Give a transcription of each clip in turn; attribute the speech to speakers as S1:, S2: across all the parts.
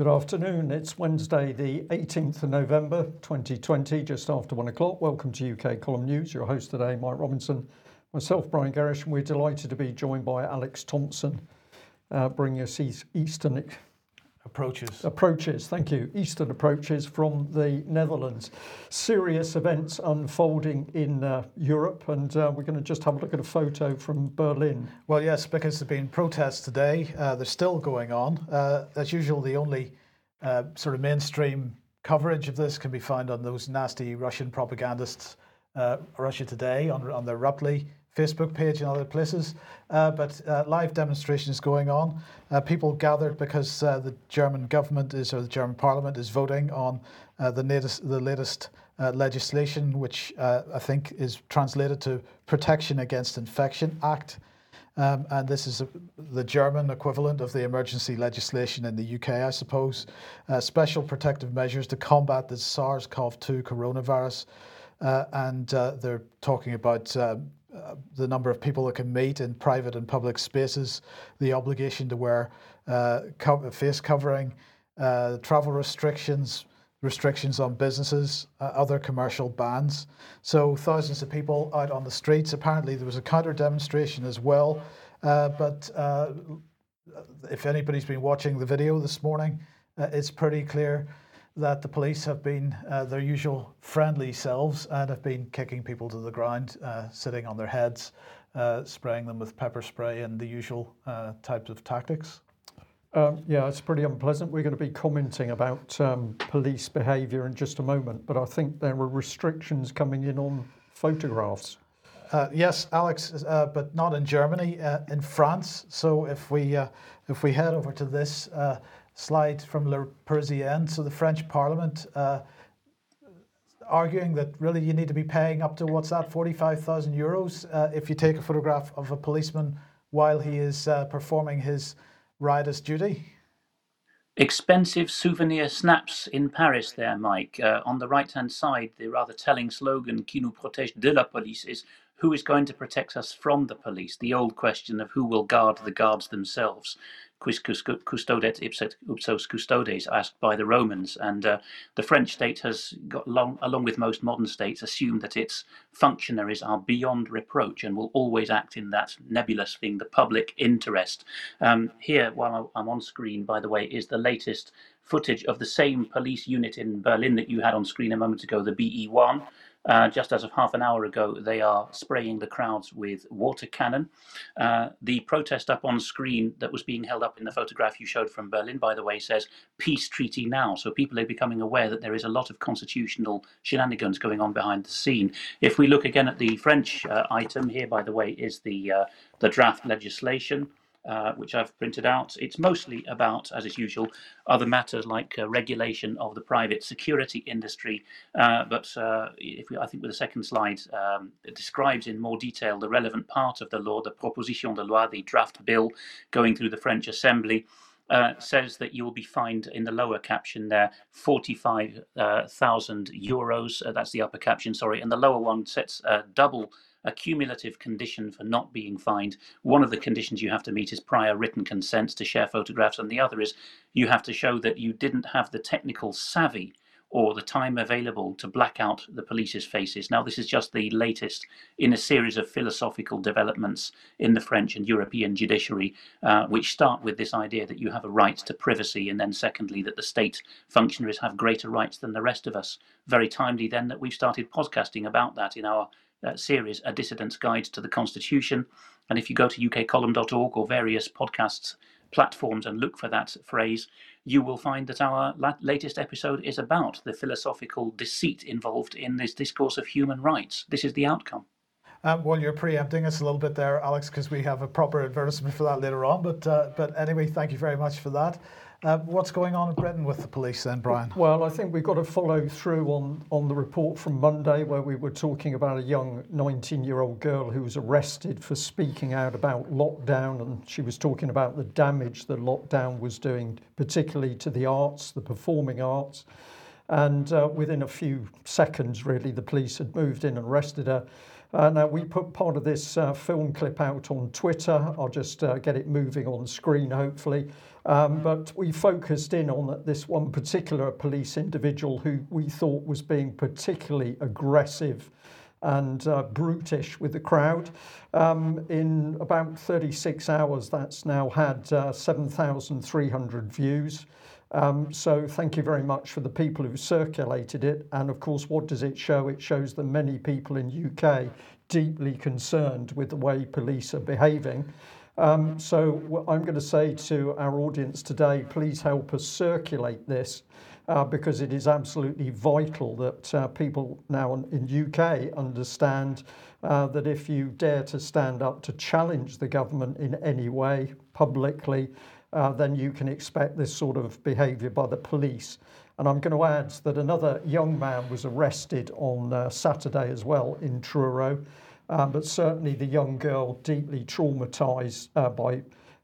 S1: Good afternoon. It's Wednesday, the 18th of November 2020, just after one o'clock. Welcome to UK Column News. Your host today, Mike Robinson, myself, Brian Gerrish, and we're delighted to be joined by Alex Thompson, uh, bringing us Eastern
S2: approaches.
S1: Approaches, thank you. Eastern approaches from the Netherlands. Serious events unfolding in uh, Europe, and uh, we're going to just have a look at a photo from Berlin.
S2: Well, yes, because there's been protests today. Uh, they're still going on. Uh, as usual, the only uh, sort of mainstream coverage of this can be found on those nasty Russian propagandists, uh, Russia Today, on, on their Ruptly Facebook page and other places. Uh, but uh, live demonstrations going on. Uh, people gathered because uh, the German government is, or the German Parliament is voting on uh, the latest, the latest uh, legislation, which I think is translated to Protection Against Infection Act. Um, and this is a, the German equivalent of the emergency legislation in the UK, I suppose. special protective measures to combat the SARS CoV 2 coronavirus. and they're talking about uh, the number of people that can meet in private and public spaces, the obligation to wear uh, face covering, uh, travel restrictions, restrictions on businesses, uh, other commercial bans. So thousands of people out on the streets. Apparently, there was a counter demonstration as well. Uh, but uh, if anybody's been watching the video this morning, it's pretty clear that the police have been uh, their usual friendly selves and have been kicking people to the ground, uh, sitting on their heads, uh, spraying them with pepper spray and the usual uh, types of tactics.
S1: Um, yeah, it's pretty unpleasant. We're going to be commenting about um, police behaviour in just a moment, but I think there are restrictions coming in on photographs.
S2: Uh, yes, Alex, uh, but not in Germany, uh, in France. So if we uh, if we head over to this uh, slide from Le Parisien. So the French Parliament uh, arguing that really you need to be paying up to what's that, 45,000 euros uh, if you take a photograph of a policeman while he is uh, performing his riotous duty.
S3: Expensive souvenir snaps in Paris, there, Mike. Uh, on the right hand side, the rather telling slogan, Qui nous protège de la police, is who is going to protect us from the police? The old question of who will guard the guards themselves quis custodiet ipsos custodes, asked by the Romans. And uh, the French state has got long, along with most modern states, assumed that its functionaries are beyond reproach and will always act in that nebulous thing, the public interest. Um, here, while I'm on screen, by the way, is the latest footage of the same police unit in Berlin that you had on screen a moment ago, the BE1. Uh, just as of half an hour ago, they are spraying the crowds with water cannon. Uh, the protest up on screen that was being held up in the photograph you showed from Berlin, by the way, says peace treaty now. So people are becoming aware that there is a lot of constitutional shenanigans going on behind the scene. If we look again at the French uh, item here, by the way, is the uh, the draft legislation. Uh, which I've printed out. It's mostly about, as is usual, other matters like uh, regulation of the private security industry. Uh, but uh, if we, I think with the second slide, um, it describes in more detail the relevant part of the law, the proposition de loi, the draft bill going through the French Assembly. Uh, says that you will be fined in the lower caption there 45,000 uh, euros. Uh, that's the upper caption, sorry. And the lower one sets double a cumulative condition for not being fined. One of the conditions you have to meet is prior written consent to share photographs, and the other is you have to show that you didn't have the technical savvy or the time available to black out the police's faces. Now, this is just the latest in a series of philosophical developments in the French and European judiciary, uh, which start with this idea that you have a right to privacy, and then, secondly, that the state functionaries have greater rights than the rest of us. Very timely, then, that we've started podcasting about that in our uh, series, A Dissident's Guide to the Constitution. And if you go to ukcolumn.org or various podcasts platforms and look for that phrase, you will find that our la- latest episode is about the philosophical deceit involved in this discourse of human rights. This is the outcome.
S2: Um, well, you're preempting us a little bit there, Alex, because we have a proper advertisement for that later on. But uh, but anyway, thank you very much for that. Uh, what's going on in Britain with the police then, Brian?
S1: Well, I think we've got to follow through on, on the report from Monday where we were talking about a young 19 year old girl who was arrested for speaking out about lockdown. And she was talking about the damage that lockdown was doing, particularly to the arts, the performing arts. And uh, within a few seconds, really, the police had moved in and arrested her. Uh, now, we put part of this uh, film clip out on Twitter. I'll just uh, get it moving on screen, hopefully. Um, but we focused in on this one particular police individual who we thought was being particularly aggressive and uh, brutish with the crowd. Um, in about 36 hours, that's now had uh, 7,300 views. Um, so thank you very much for the people who circulated it. And of course, what does it show? It shows that many people in UK deeply concerned with the way police are behaving. Um, so I'm going to say to our audience today, please help us circulate this uh, because it is absolutely vital that uh, people now in UK understand uh, that if you dare to stand up to challenge the government in any way publicly, uh, then you can expect this sort of behaviour by the police. And I'm going to add that another young man was arrested on uh, Saturday as well in Truro. Um, but certainly the young girl deeply traumatized uh, by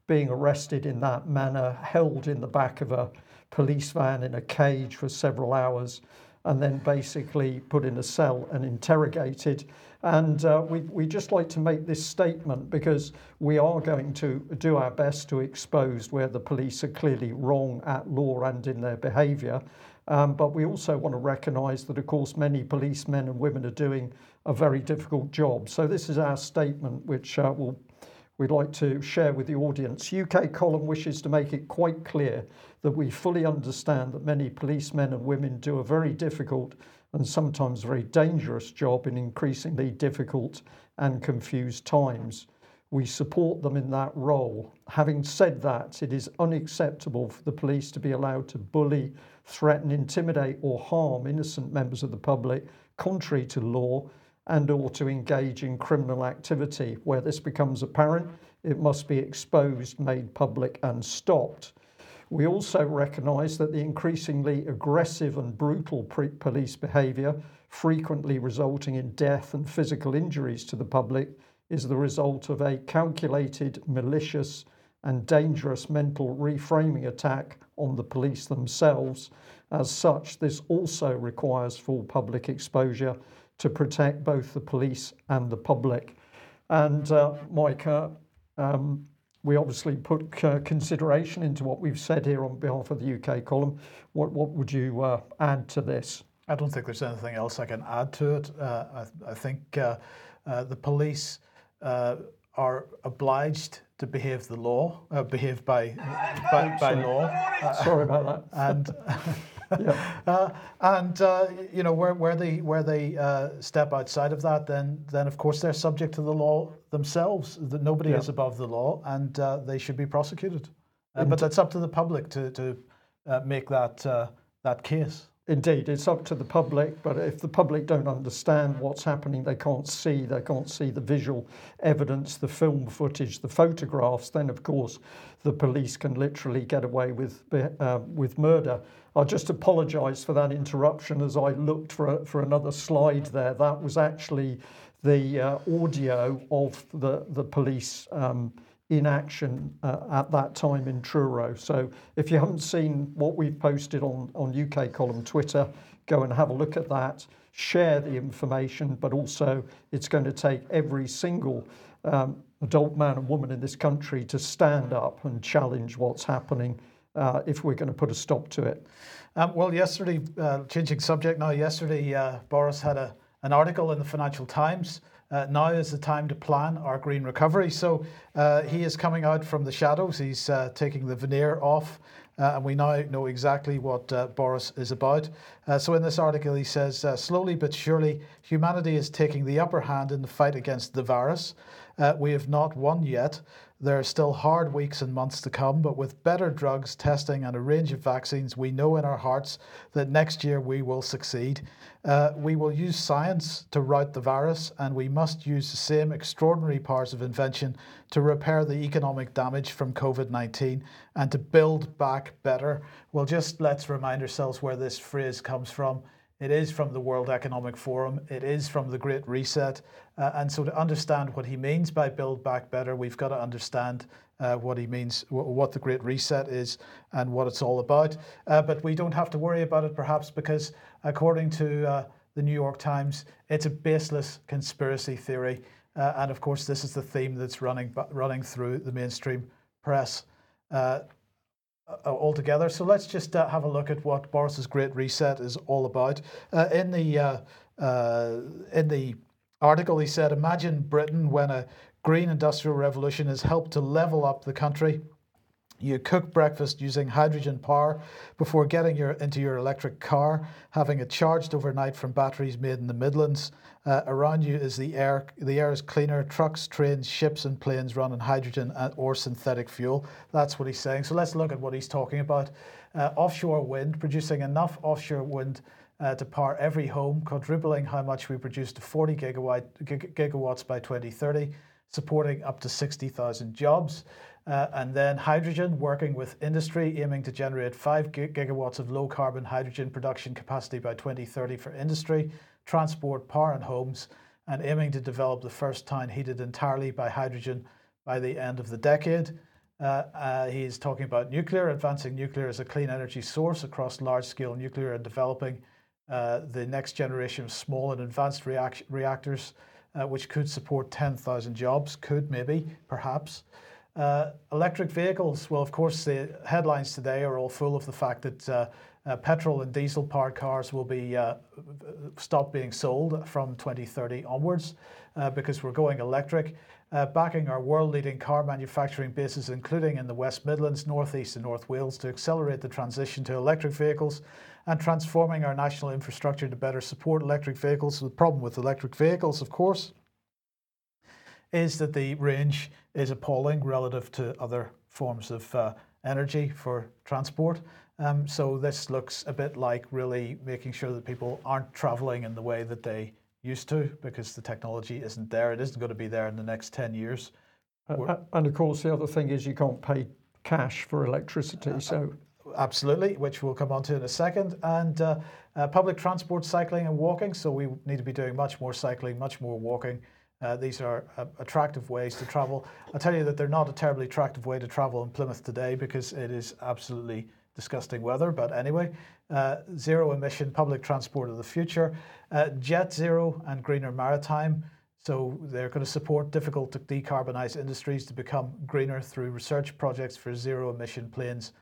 S1: being arrested in that manner, held in the back of a police van in a cage for several hours, and then basically put in a cell and interrogated. And uh, we, we just like to make this statement because we are going to do our best to expose where the police are clearly wrong at law and in their behaviour. Um, but we also want to recognise that, of course, many policemen and women are doing a very difficult job. So this is our statement, which uh, we'll, we'd like to share with the audience. UK Column wishes to make it quite clear that we fully understand that many policemen and women do a very difficult and sometimes very dangerous job in increasingly difficult and confused times. We support them in that role. Having said that, it is unacceptable for the police to be allowed to bully, threaten, intimidate, or harm innocent members of the public contrary to law and or to engage in criminal activity. Where this becomes apparent, it must be exposed, made public, and stopped. We also recognise that the increasingly aggressive and brutal police behaviour, frequently resulting in death and physical injuries to the public, is the result of a calculated, malicious, and dangerous mental reframing attack on the police themselves. As such, this also requires full public exposure to protect both the police and the public. And uh, Mike, uh, um, we obviously put uh, consideration into what we've said here on behalf of the UK column. What, what would you uh, add to this?
S2: I don't think there's anything else I can add to it. Uh, I, I, think uh, the police are obliged to behave the law, behave by by, by law.
S1: Sorry about that.
S2: and yeah. Uh, and uh, you know where, where they where they uh, step outside of that, then then of course they're subject to the law themselves. That nobody yeah. is above the law, and uh, they should be prosecuted. Uh, but that's up to the public to to uh, make that that case.
S1: Indeed, it's up to the public, but if the public don't understand what's happening, they can't see, they can't see the visual evidence, the film footage, the photographs, then of course the police can literally get away with, uh, with murder. I'll just apologise for that interruption as I looked for, for another slide there. That was actually the uh, audio of the, the police um, in action uh, at that time in Truro. So if you haven't seen what we've posted on, on UK Column Twitter, go and have a look at that, share the information, but also it's going to take every single um, adult man and woman in this country to stand up and challenge what's happening uh, if we're going to put a stop to it.
S2: Um, well, yesterday, uh, changing subject now, yesterday uh, Boris had a, an article in the Financial Times uh, now is the time to plan our green recovery. So uh, he is coming out from the shadows. He's uh, taking the veneer off. Uh, and we now know exactly what uh, Boris is about. Uh, so, in this article, he says slowly but surely, humanity is taking the upper hand in the fight against the virus. we have not won yet, there are still hard weeks and months to come, but with better drugs, testing, and a range of vaccines, we know in our hearts that next year we will succeed. Uh, we will use science to rout the virus, and we must use the same extraordinary powers of invention to repair the economic damage from COVID 19 and to build back better. Well, just let's remind ourselves where this phrase comes from. It is from the World Economic Forum. It is from the Great Reset. Uh, and so, to understand what he means by Build Back Better, we've got to understand uh, what he means, what the Great Reset is, and what it's all about. Uh, but we don't have to worry about it, perhaps, because according to uh, the New York Times, it's a baseless conspiracy theory. Uh, and of course, this is the theme that's running running through the mainstream press. Altogether. So let's just uh, have a look at what Boris's Great Reset is all about. Uh, in the uh, in the article, he said, "Imagine Britain when a green industrial revolution has helped to level up the country." You cook breakfast using hydrogen power before getting your, into your electric car, having it charged overnight from batteries made in the Midlands. Uh, around you is the air. The air is cleaner. Trucks, trains, ships, and planes run on hydrogen or synthetic fuel. That's what he's saying. So let's look at what he's talking about. Uh, offshore wind, producing enough offshore wind uh, to power every home, quadrupling how much we produce to 40 gigawatt, gigawatts by 2030, supporting up to 60,000 jobs. Uh, and then hydrogen, working with industry, aiming to generate 5 gigawatts of low carbon hydrogen production capacity by 2030 for industry, transport, power, and homes, and aiming to develop the first town heated entirely by hydrogen by the end of the decade. Uh, uh, he's talking about nuclear, advancing nuclear as a clean energy source across large scale nuclear and developing uh, the next generation of small and advanced react- reactors, uh, which could support 10,000 jobs, could maybe, perhaps. Uh, electric vehicles, well, of course, the headlines today are all full of the fact that uh, uh, petrol and diesel powered cars will be uh, stop being sold from 2030 onwards uh, because we're going electric. Uh, backing our world leading car manufacturing bases, including in the West Midlands, North East, and North Wales, to accelerate the transition to electric vehicles and transforming our national infrastructure to better support electric vehicles. The problem with electric vehicles, of course, is that the range is appalling relative to other forms of uh, energy for transport. Um, so this looks a bit like really making sure that people aren't traveling in the way that they used to because the technology isn't there. It isn't going to be there in the next 10 years.
S1: Uh, and of course, the other thing is you can't pay cash for electricity. Uh, so
S2: absolutely, which we'll come on to in a second. And uh, uh, public transport, cycling, and walking. So we need to be doing much more cycling, much more walking. Uh, these are uh, attractive ways to travel. I'll tell you that they're not a terribly attractive way to travel in Plymouth today because it is absolutely disgusting weather. But anyway, uh, zero emission public transport of the future, uh, jet zero and greener maritime. So they're going to support difficult to decarbonize industries to become greener through research projects for zero emission planes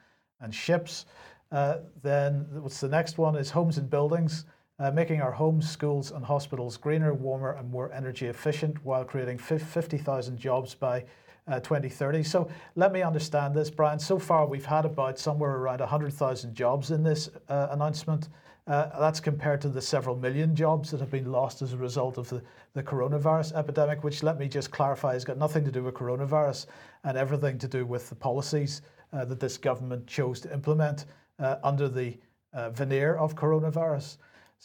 S2: and ships. Uh, then what's the next one is homes and buildings uh, making our homes, schools, and hospitals greener, warmer, and more energy efficient while creating 50,000 jobs by uh, 2030. So let me understand this, Brian. So far, we've had about somewhere around 100,000 jobs in this uh, announcement. Uh, that's compared to the several million jobs that have been lost as a result of the, the coronavirus epidemic, which, let me just clarify, has got nothing to do with coronavirus and everything to do with the policies uh, that this government chose to implement uh, under the uh, veneer of coronavirus.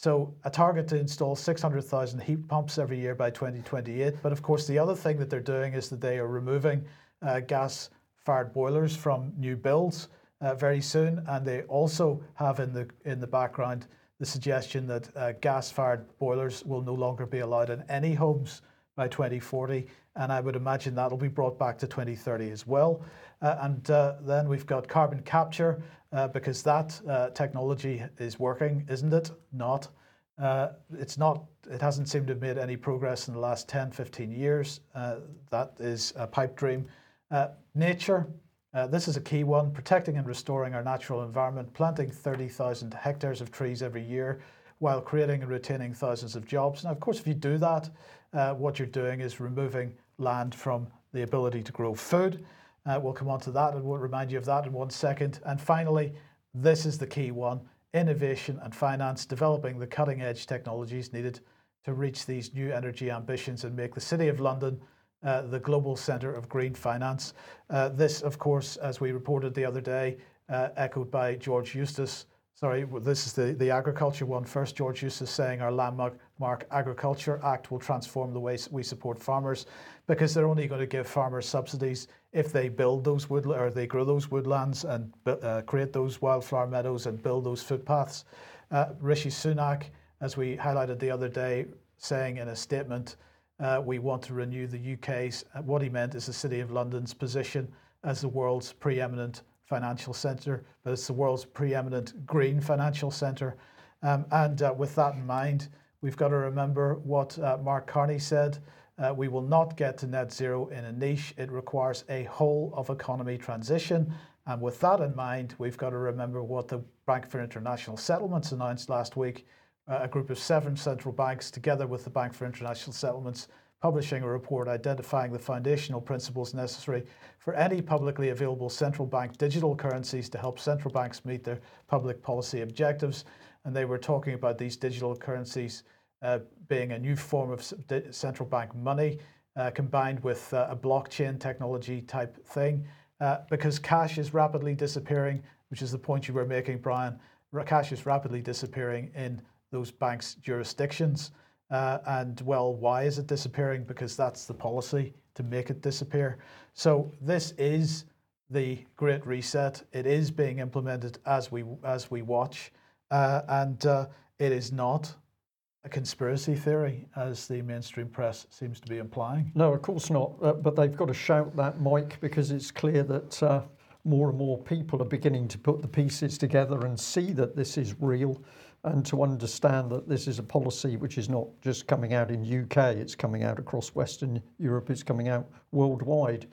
S2: So a target to install 600,000 heat pumps every year by 2028. But of course, the other thing that they're doing is that they are removing uh, gas-fired boilers from new builds uh, very soon, and they also have in the in the background the suggestion that uh, gas-fired boilers will no longer be allowed in any homes by 2040, and I would imagine that'll be brought back to 2030 as well. Uh, and uh, then we've got carbon capture uh, because that technology is working, isn't it? Not. It's not, it hasn't seemed to have made any progress in the last 10, 15 years. That is a pipe dream. nature, this is a key one protecting and restoring our natural environment, planting 30,000 hectares of trees every year while creating and retaining thousands of jobs. Now, of course, if you do that, what you're doing is removing land from the ability to grow food. Uh, we'll come on to that and we'll remind you of that in one second. And finally, this is the key one innovation and finance, developing the cutting edge technologies needed to reach these new energy ambitions and make the City of London uh, the global centre of green finance. Uh, this, of course, as we reported the other day, uh, echoed by George Eustice. Sorry, this is the, the agriculture one first. George Eustice saying our landmark Mark Agriculture Act will transform the way we support farmers because they're only going to give farmers subsidies if they build those wood or they grow those woodlands and uh, create those wildflower meadows and build those footpaths. Uh, Rishi Sunak, as we highlighted the other day, saying in a statement, uh, we want to renew the UK's, uh, what he meant is the City of London's position as the world's preeminent financial centre, but it's the world's preeminent green financial centre. Um, and uh, with that in mind, We've got to remember what uh, Mark Carney said. Uh, we will not get to net zero in a niche. It requires a whole of economy transition And with that in mind, we've got to remember what the Bank for International Settlements announced last week. Uh, a group of seven central banks, together with the Bank for International Settlements, publishing a report identifying the foundational principles necessary for any publicly available central bank digital currencies to help central banks meet their public policy objectives. And they were talking about these digital currencies uh, being a new form of central bank money uh, combined with uh, a blockchain technology type thing. Uh, because cash is rapidly disappearing, which is the point you were making, Brian. Cash is rapidly disappearing in those banks' jurisdictions. Uh, and well, why is it disappearing? Because that's the policy to make it disappear. So this is the Great Reset. It is being implemented as we as we watch, uh, and uh, it is not a conspiracy theory, as the mainstream press seems to be implying.
S1: No, of course not. Uh, but they've got to shout that, Mike, because it's clear that uh, more and more people are beginning to put the pieces together and see that this is real and to understand that this is a policy which is not just coming out in UK, it's coming out across Western Europe, it's coming out worldwide.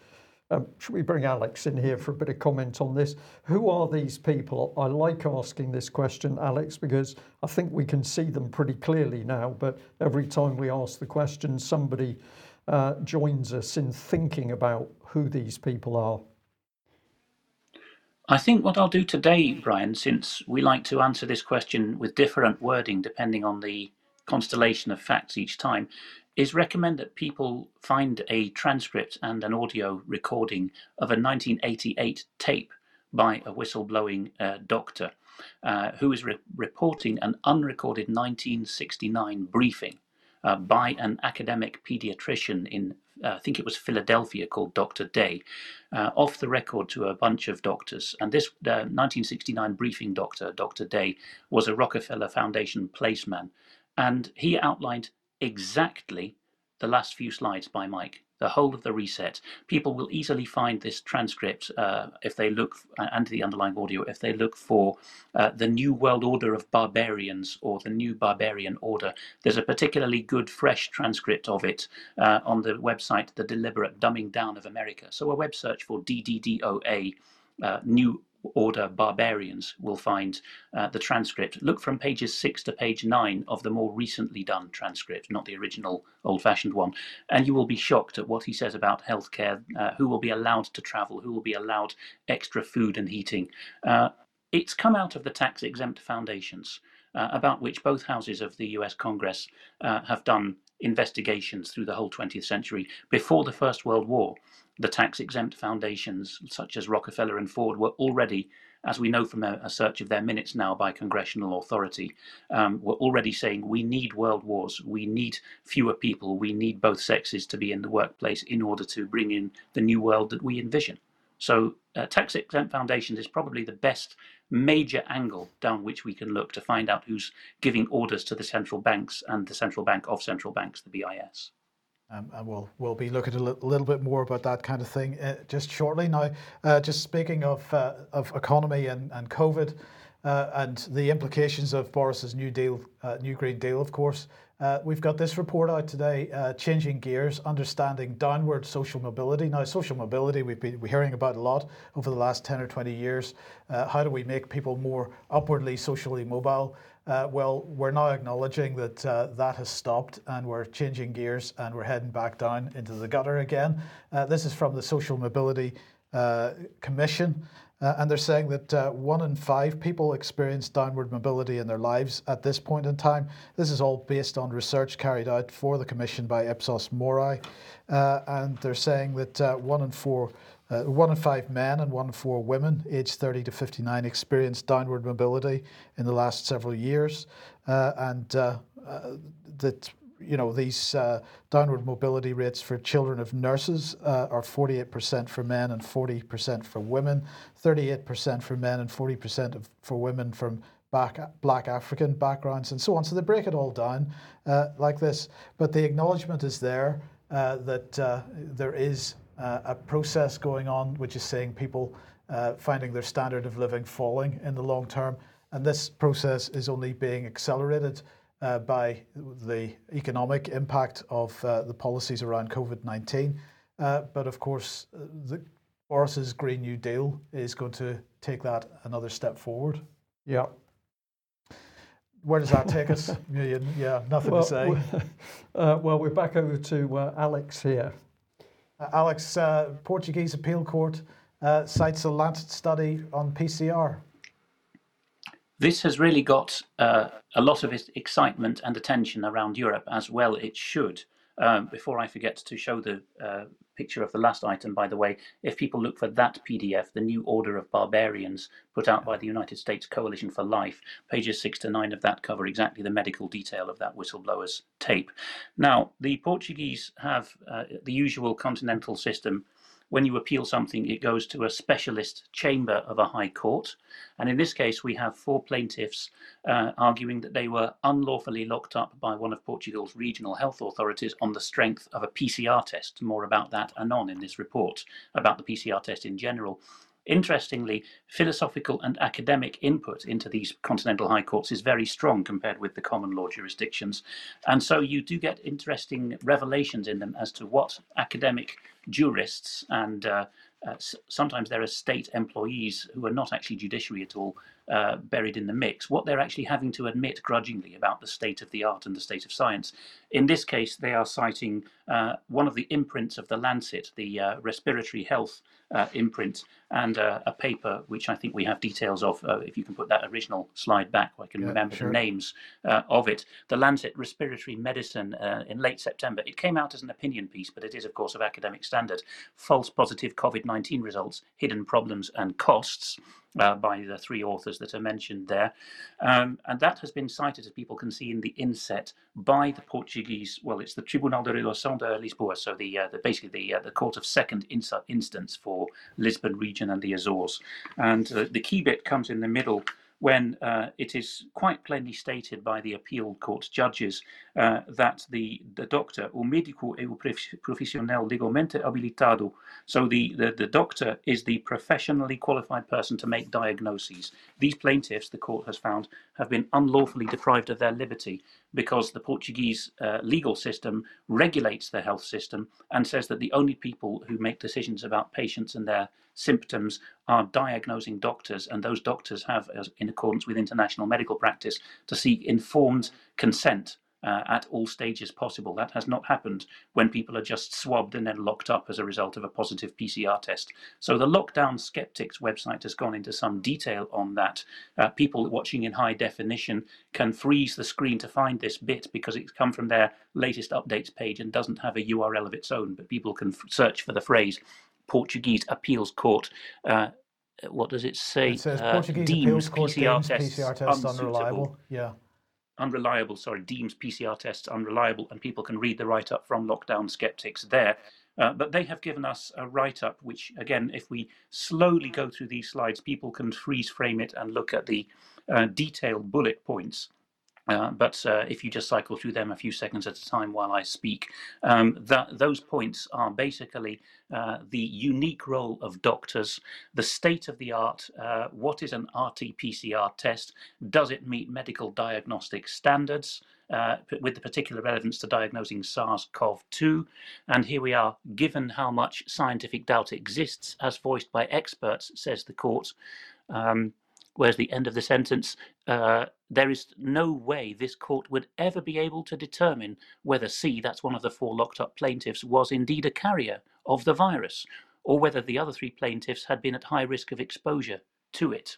S1: Um, should we bring Alex in here for a bit of comment on this? Who are these people? I like asking this question, Alex, because I think we can see them pretty clearly now. But every time we ask the question, somebody uh, joins us in thinking about who these people are.
S3: I think what I'll do today, Brian, since we like to answer this question with different wording depending on the constellation of facts each time, is recommend that people find a transcript and an audio recording of a 1988 tape by a whistleblowing uh, doctor uh, who is re- reporting an unrecorded 1969 briefing uh, by an academic pediatrician in uh, I think it was Philadelphia called Dr. Day, uh, off the record to a bunch of doctors. And this uh, 1969 briefing doctor, Dr. Day, was a Rockefeller Foundation placeman. And he outlined exactly the last few slides by Mike the whole of the reset. People will easily find this transcript uh, if they look, uh, and the underlying audio, if they look for uh, the New World Order of Barbarians or the New Barbarian Order. There's a particularly good, fresh transcript of it uh, on the website, The Deliberate Dumbing Down of America. So a web search for DDDOA. Uh, new order barbarians will find uh, the transcript. Look from pages six to page nine of the more recently done transcript, not the original old fashioned one, and you will be shocked at what he says about healthcare, uh, who will be allowed to travel, who will be allowed extra food and heating. Uh, it's come out of the tax exempt foundations. Uh, about which both houses of the US Congress uh, have done investigations through the whole 20th century. Before the First World War the tax exempt foundations such as Rockefeller and Ford were already, as we know from a, a search of their minutes now by congressional authority, um, were already saying we need world wars, we need fewer people, we need both sexes to be in the workplace in order to bring in the new world that we envision. So, uh, tax exempt foundations is probably the best major angle down which we can look to find out who's giving orders to the central banks and the central bank of central banks, the BIS.
S2: Um, and we'll we'll be looking a little bit more about that kind of thing uh, just shortly. Now, uh, just speaking of uh, of economy and and COVID, uh, and the implications of Boris's new deal, uh, new Green Deal, of course. Uh, we've got this report out today, changing gears, understanding downward social mobility. Now, social mobility we've been hearing about a lot over the last ten or twenty years. how do we make people more upwardly socially mobile? Uh, well, we're now acknowledging that uh, that has stopped and we're changing gears and we're heading back down into the gutter again. Uh, this is from the Social Mobility uh, Commission. Uh, and they're saying that uh, one in five people experience downward mobility in their lives at this point in time. This is all based on research carried out for the Commission by Ipsos Mori. and they're saying that one in four uh, one in five men and one in four women aged 30 to 59 experienced downward mobility in the last several years. Uh, and uh, uh that you know these uh, downward mobility rates for children of nurses uh, are 48% for men and 40% for women, 38% for men and 40% of, for women from back, black African backgrounds, and so on. So they break it all down like this. But the acknowledgement is there that there is uh, a process going on which is saying people uh, finding their standard of living falling in the long term. And this process is only being accelerated uh, by the economic impact of uh, the policies around COVID 19. Uh, but of course, uh, the, Boris's Green New Deal is going to take that another step forward.
S1: Yeah.
S2: Where does that take us? yeah, yeah, nothing
S1: Well,
S2: to say.
S1: we- uh, well, we're back over to uh, Alex here.
S2: Uh, Alex, uh, Portuguese appeal court uh, cites a Lancet study on PCR.
S3: This has really got uh, a lot of excitement and attention around Europe, as well it should. Um, before I forget to show the uh, picture of the last item, by the way, if people look for that PDF, the New Order of Barbarians, put out by the United States Coalition for Life, pages six to nine of that cover exactly the medical detail of that whistleblower's tape. Now, the Portuguese have uh, the usual continental system when you appeal something, it goes to a specialist chamber of a high court. And in this case, we have four plaintiffs uh, arguing that they were unlawfully locked up by one of Portugal's regional health authorities on the strength of a PCR test. More about that anon in this report, about the PCR test in general. Interestingly, philosophical and academic input into these continental high courts is very strong compared with the common law jurisdictions. And so you do get interesting revelations in them as to what academic jurists and uh, uh, sometimes there are state employees who are not actually judiciary at all uh, buried in the mix, what they're actually having to admit grudgingly about the state of the art and the state of science. In this case, they are citing uh, one of the imprints of the Lancet, the uh, respiratory health uh, imprint, and uh, a paper which I think we have details of. Uh, if you can put that original slide back, I can
S2: Yeah,
S3: remember
S2: sure.
S3: the names uh, of it. The Lancet Respiratory Medicine uh, in late September. It came out as an opinion piece, but it is, of course, of academic standard. False positive COVID 19 results, hidden problems, and costs. Uh, by the three authors that are mentioned there. Um, and that has been cited, as people can see in the inset, by the Portuguese, well, it's the Tribunal de Relação de Lisboa, so the, uh, the basically the, uh, the court of second ins- instance for Lisbon region and the Azores. And uh, the key bit comes in the middle when uh, it is quite plainly stated by the appeal court judges uh, that the, the doctor, o médico é o prof- profissional legalmente habilitado, so the, the, the doctor is the professionally qualified person to make diagnoses. These plaintiffs, the court has found, have been unlawfully deprived of their liberty because the Portuguese uh, legal system regulates the health system and says that the only people who make decisions about patients and their symptoms are diagnosing doctors, and those doctors have, in accordance with international medical practice, to seek informed consent uh, at all stages possible. That has not happened when people are just swabbed and then locked up as a result of a positive PCR test. So the Lockdown Skeptics website has gone into some detail on that. Uh, people watching in high definition can freeze the screen to find this bit because it's come from their latest updates page and doesn't have a URL of its own, but people can f- search for the phrase Portuguese Appeals Court. Uh, what does it say?
S2: It says
S3: Uh,
S2: Portuguese
S3: deems
S2: appeals court
S3: PCR
S2: deems
S3: tests
S2: PCR tests
S3: unsuitable
S2: unreliable. Yeah.
S3: Unreliable, sorry, deems PCR tests unreliable, and people can read the write up from Lockdown Skeptics there. Uh, but they have given us a write up, which, again, if we slowly go through these slides, people can freeze frame it and look at the uh, detailed bullet points. Uh, but uh, if you just cycle through them a few seconds at a time while I speak, um, that, those points are basically uh, the unique role of doctors, the state of the art, uh, what is an RT PCR test, does it meet medical diagnostic standards, uh, with the particular relevance to diagnosing SARS CoV 2. And here we are, given how much scientific doubt exists, as voiced by experts, says the court. Um, whereas the end of the sentence, uh, there is no way this court would ever be able to determine whether C, that's one of the four locked up plaintiffs, was indeed a carrier of the virus, or whether the other three plaintiffs had been at high risk of exposure to it.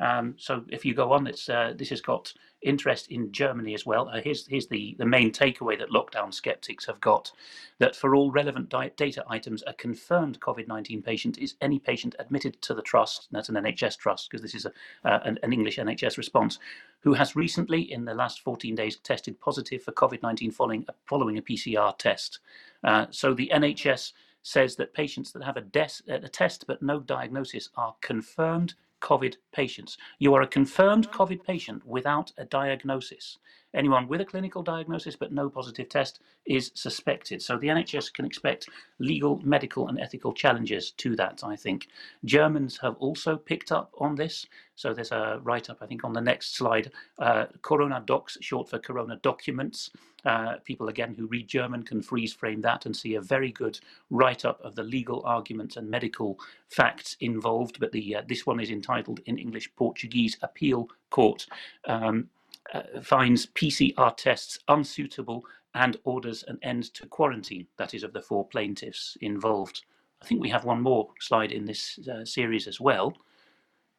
S3: Um, so if you go on, it's, uh, this has got interest in Germany as well. Uh, here's here's the, the main takeaway that lockdown skeptics have got that for all relevant di- data items, a confirmed COVID 19 patient is any patient admitted to the trust, that's an NHS trust, because this is a, uh, an, an English NHS response, who has recently, in the last 14 days, tested positive for COVID 19 following, following a PCR test. Uh, so the NHS says that patients that have a, des- a test but no diagnosis are confirmed COVID patients. You are a confirmed COVID patient without a diagnosis. Anyone with a clinical diagnosis but no positive test is suspected. So the NHS can expect legal, medical, and ethical challenges to that, I think. Germans have also picked up on this. So there's a write up, I think, on the next slide uh, Corona Docs, short for Corona Documents. Uh, people, again, who read German can freeze frame that and see a very good write up of the legal arguments and medical facts involved. But the uh, this one is entitled in English Portuguese Appeal Court. Um, uh, finds PCR tests unsuitable and orders an end to quarantine, that is, of the four plaintiffs involved. I think we have one more slide in this uh, series as well.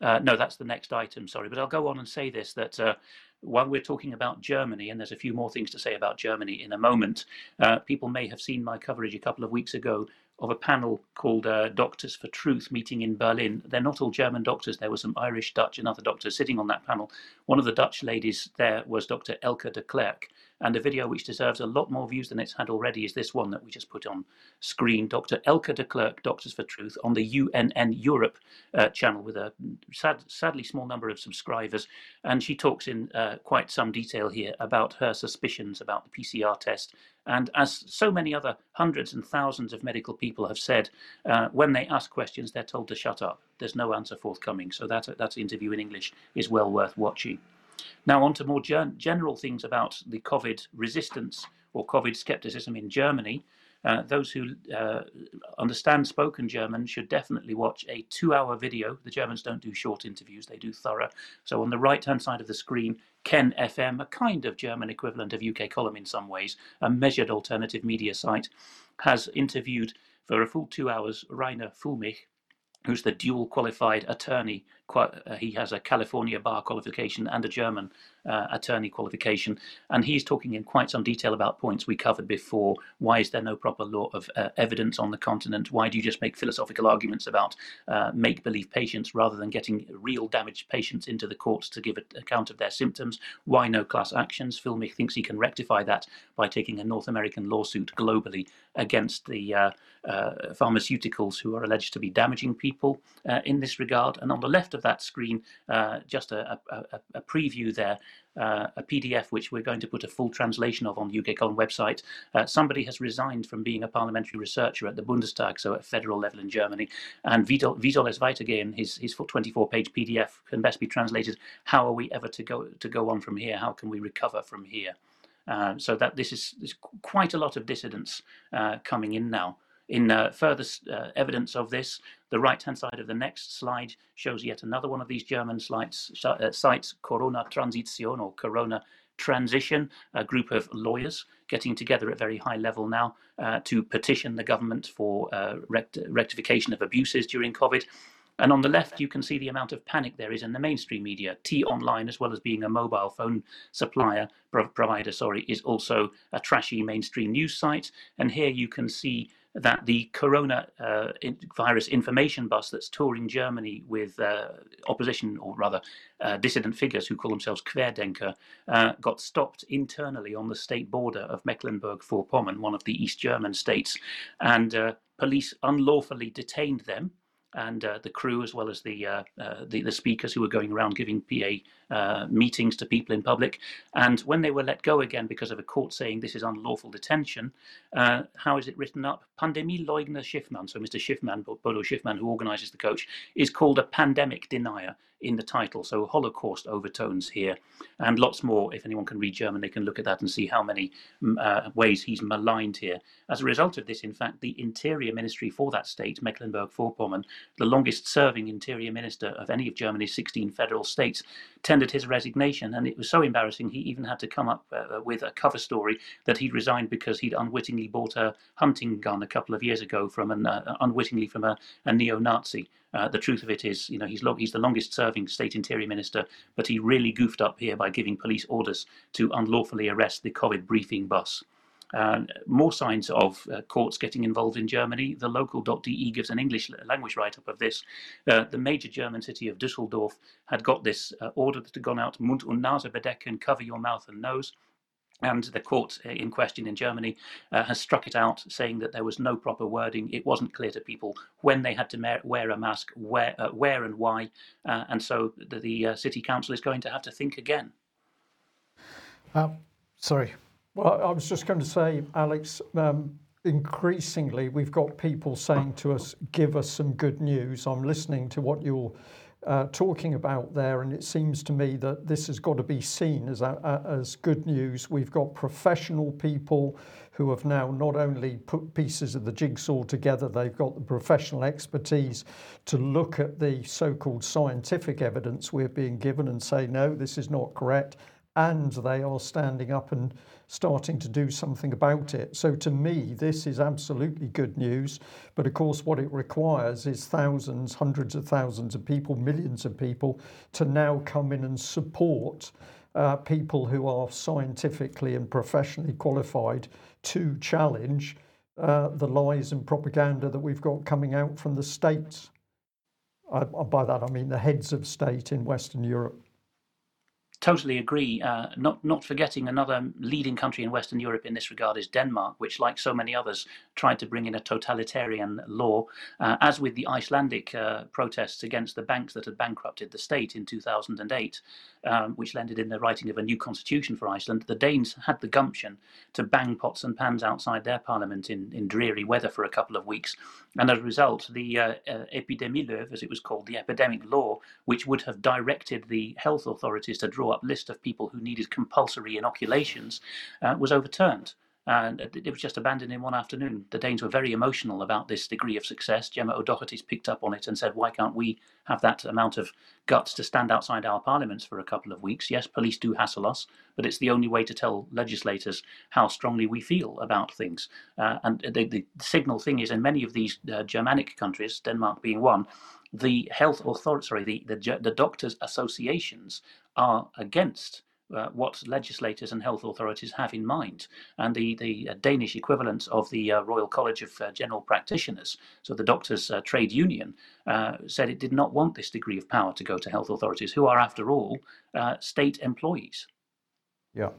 S3: Uh, no, that's the next item, sorry. But I'll go on and say this that uh, while we're talking about Germany, and there's a few more things to say about Germany in a moment, uh, people may have seen my coverage a couple of weeks ago of a panel called uh, Doctors for Truth meeting in Berlin. They're not all German doctors. There were some Irish, Dutch, and other doctors sitting on that panel. One of the Dutch ladies there was Dr. Elke de Klerk. And a video which deserves a lot more views than it's had already is this one that we just put on screen. Dr. Elke de Klerk, Doctors for Truth, on the UNN Europe uh, channel with a sad, sadly small number of subscribers. And she talks in uh, quite some detail here about her suspicions about the PCR test and as so many other hundreds and thousands of medical people have said, uh, when they ask questions, they're told to shut up. There's no answer forthcoming. So that, that interview in English is well worth watching. Now, on to more gen- general things about the COVID resistance or COVID skepticism in Germany. Uh, those who uh, understand spoken German should definitely watch a two hour video. The Germans don't do short interviews, they do thorough. So, on the right hand side of the screen, Ken FM, a kind of German equivalent of UK Column in some ways, a measured alternative media site, has interviewed for a full two hours Reiner Füllmich, who's the dual qualified attorney. Uh, he has a California bar qualification and a German uh, attorney qualification, and he's talking in quite some detail about points we covered before. Why is there no proper law of uh, evidence on the continent? Why do you just make philosophical arguments about uh, make believe patients rather than getting real damaged patients into the courts to give an account of their symptoms? Why no class actions? Füllmich thinks he can rectify that by taking a North American lawsuit globally against the uh, uh, pharmaceuticals who are alleged to be damaging people in this regard. And on the left of that screen, uh, just a, a, a, preview there uh, a PDF which we're going to put a full translation of on the UK Column website. Uh, somebody has resigned from being a parliamentary researcher at the Bundestag, so at federal level in Germany. And soll es weitergehen? His his 24-page PDF can best be translated. How are we ever to go to go on from here? How can we recover from here? Uh, so that this is there's quite a lot of dissidence uh, coming in now. In uh, further uh, evidence of this, the right-hand side of the next slide shows yet another one of these German slides, uh, sites, Corona Transition or Corona Transition, a group of lawyers getting together at very high level now uh, to petition the government for uh, rect rectification of abuses during COVID. And on the left, you can see the amount of panic there is in the mainstream media. T Online, as well as being a mobile phone supplier provider, sorry, is also a trashy mainstream news site. And here you can see that the corona uh, virus information bus that's touring Germany with uh, opposition, or rather uh, dissident figures who call themselves Querdenker, uh, got stopped internally on the state border of Mecklenburg-Vorpommern, one of the East German states, and uh, police unlawfully detained them and uh, the crew, as well as the, uh, uh, the, the speakers who were going around giving PA uh, meetings to people in public. And when they were let go again because of a court saying this is unlawful detention, uh, how is it written up? Pandemie Leugner Schiffmann, so Mr. Schiffmann, Bodo Schiffmann, who organises the coach, is called a pandemic denier in the title. So Holocaust overtones here, and lots more. If anyone can read German, they can look at that and see how many mm, uh, ways he's maligned here. As a result of this, in fact, the Interior Ministry for that state, Mecklenburg-Vorpommern, the longest-serving Interior Minister of any of Germany's 16 federal states, tendered his resignation, and it was so embarrassing he even had to come up uh, with a cover story that he'd resigned because he'd unwittingly bought a hunting gun a couple of years ago from an uh, unwittingly from a, a neo-Nazi. Uh, the truth of it is, you know, he's, lo- he's the longest serving state interior minister, but he really goofed up here by giving police orders to unlawfully arrest the COVID briefing bus. Uh, more signs of uh, courts getting involved in Germany. The local.de gives an English language write up of this. Uh, the major German city of Düsseldorf had got this uh, order that had gone out Mund und Nase bedecken, cover your mouth and nose and the court in question in Germany uh, has struck it out, saying that there was no proper wording. It wasn't clear to people when they had to wear a mask, where, uh, where and why, uh, and so the, the uh, city council is going to have to think again.
S2: Um, sorry.
S1: Well, I was just going to say, Alex, um, increasingly we've got people saying to us, give us some good news. I'm listening to what you're uh, talking about there, and it seems to me that this has got to be seen as, a, as good news. We've got professional people who have now not only put pieces of the jigsaw together, they've got the professional expertise to look at the so called scientific evidence we're being given and say, no, this is not correct. And they are standing up and starting to do something about it. So, to me, this is absolutely good news. But of course, what it requires is thousands, hundreds of thousands of people, millions of people to now come in and support uh, people who are scientifically and professionally qualified to challenge uh, the lies and propaganda that we've got coming out from the states. I, by that I mean the heads of state in Western Europe.
S3: Totally agree. Uh, not not forgetting another leading country in Western Europe in this regard is Denmark, which, like so many others, tried to bring in a totalitarian law. Uh, as with the Icelandic uh, protests against the banks that had bankrupted the state in 2008, um, which landed in the writing of a new constitution for Iceland, the Danes had the gumption to bang pots and pans outside their parliament in, in dreary weather for a couple of weeks. And as a result, the uh, uh, epidemilov, as it was called, the epidemic law, which would have directed the health authorities to draw up list of people who needed compulsory inoculations, uh, was overturned and it was just abandoned in one afternoon. The Danes were very emotional about this degree of success. Gemma O'Doherty's picked up on it and said, "Why can't we have that amount of guts to stand outside our parliaments for a couple of weeks? Yes, police do hassle us, but it's the only way to tell legislators how strongly we feel about things." Uh, and the, the, signal thing is, in many of these uh, Germanic countries, Denmark being one, the health authority, sorry, the, the the doctors' associations are against uh, what legislators and health authorities have in mind. And the, the uh, Danish equivalent of the uh, Royal College of uh, General Practitioners, so the doctors' uh, trade union, uh, said it did not want this degree of power to go to health authorities, who are, after all, state employees.
S1: Yeah.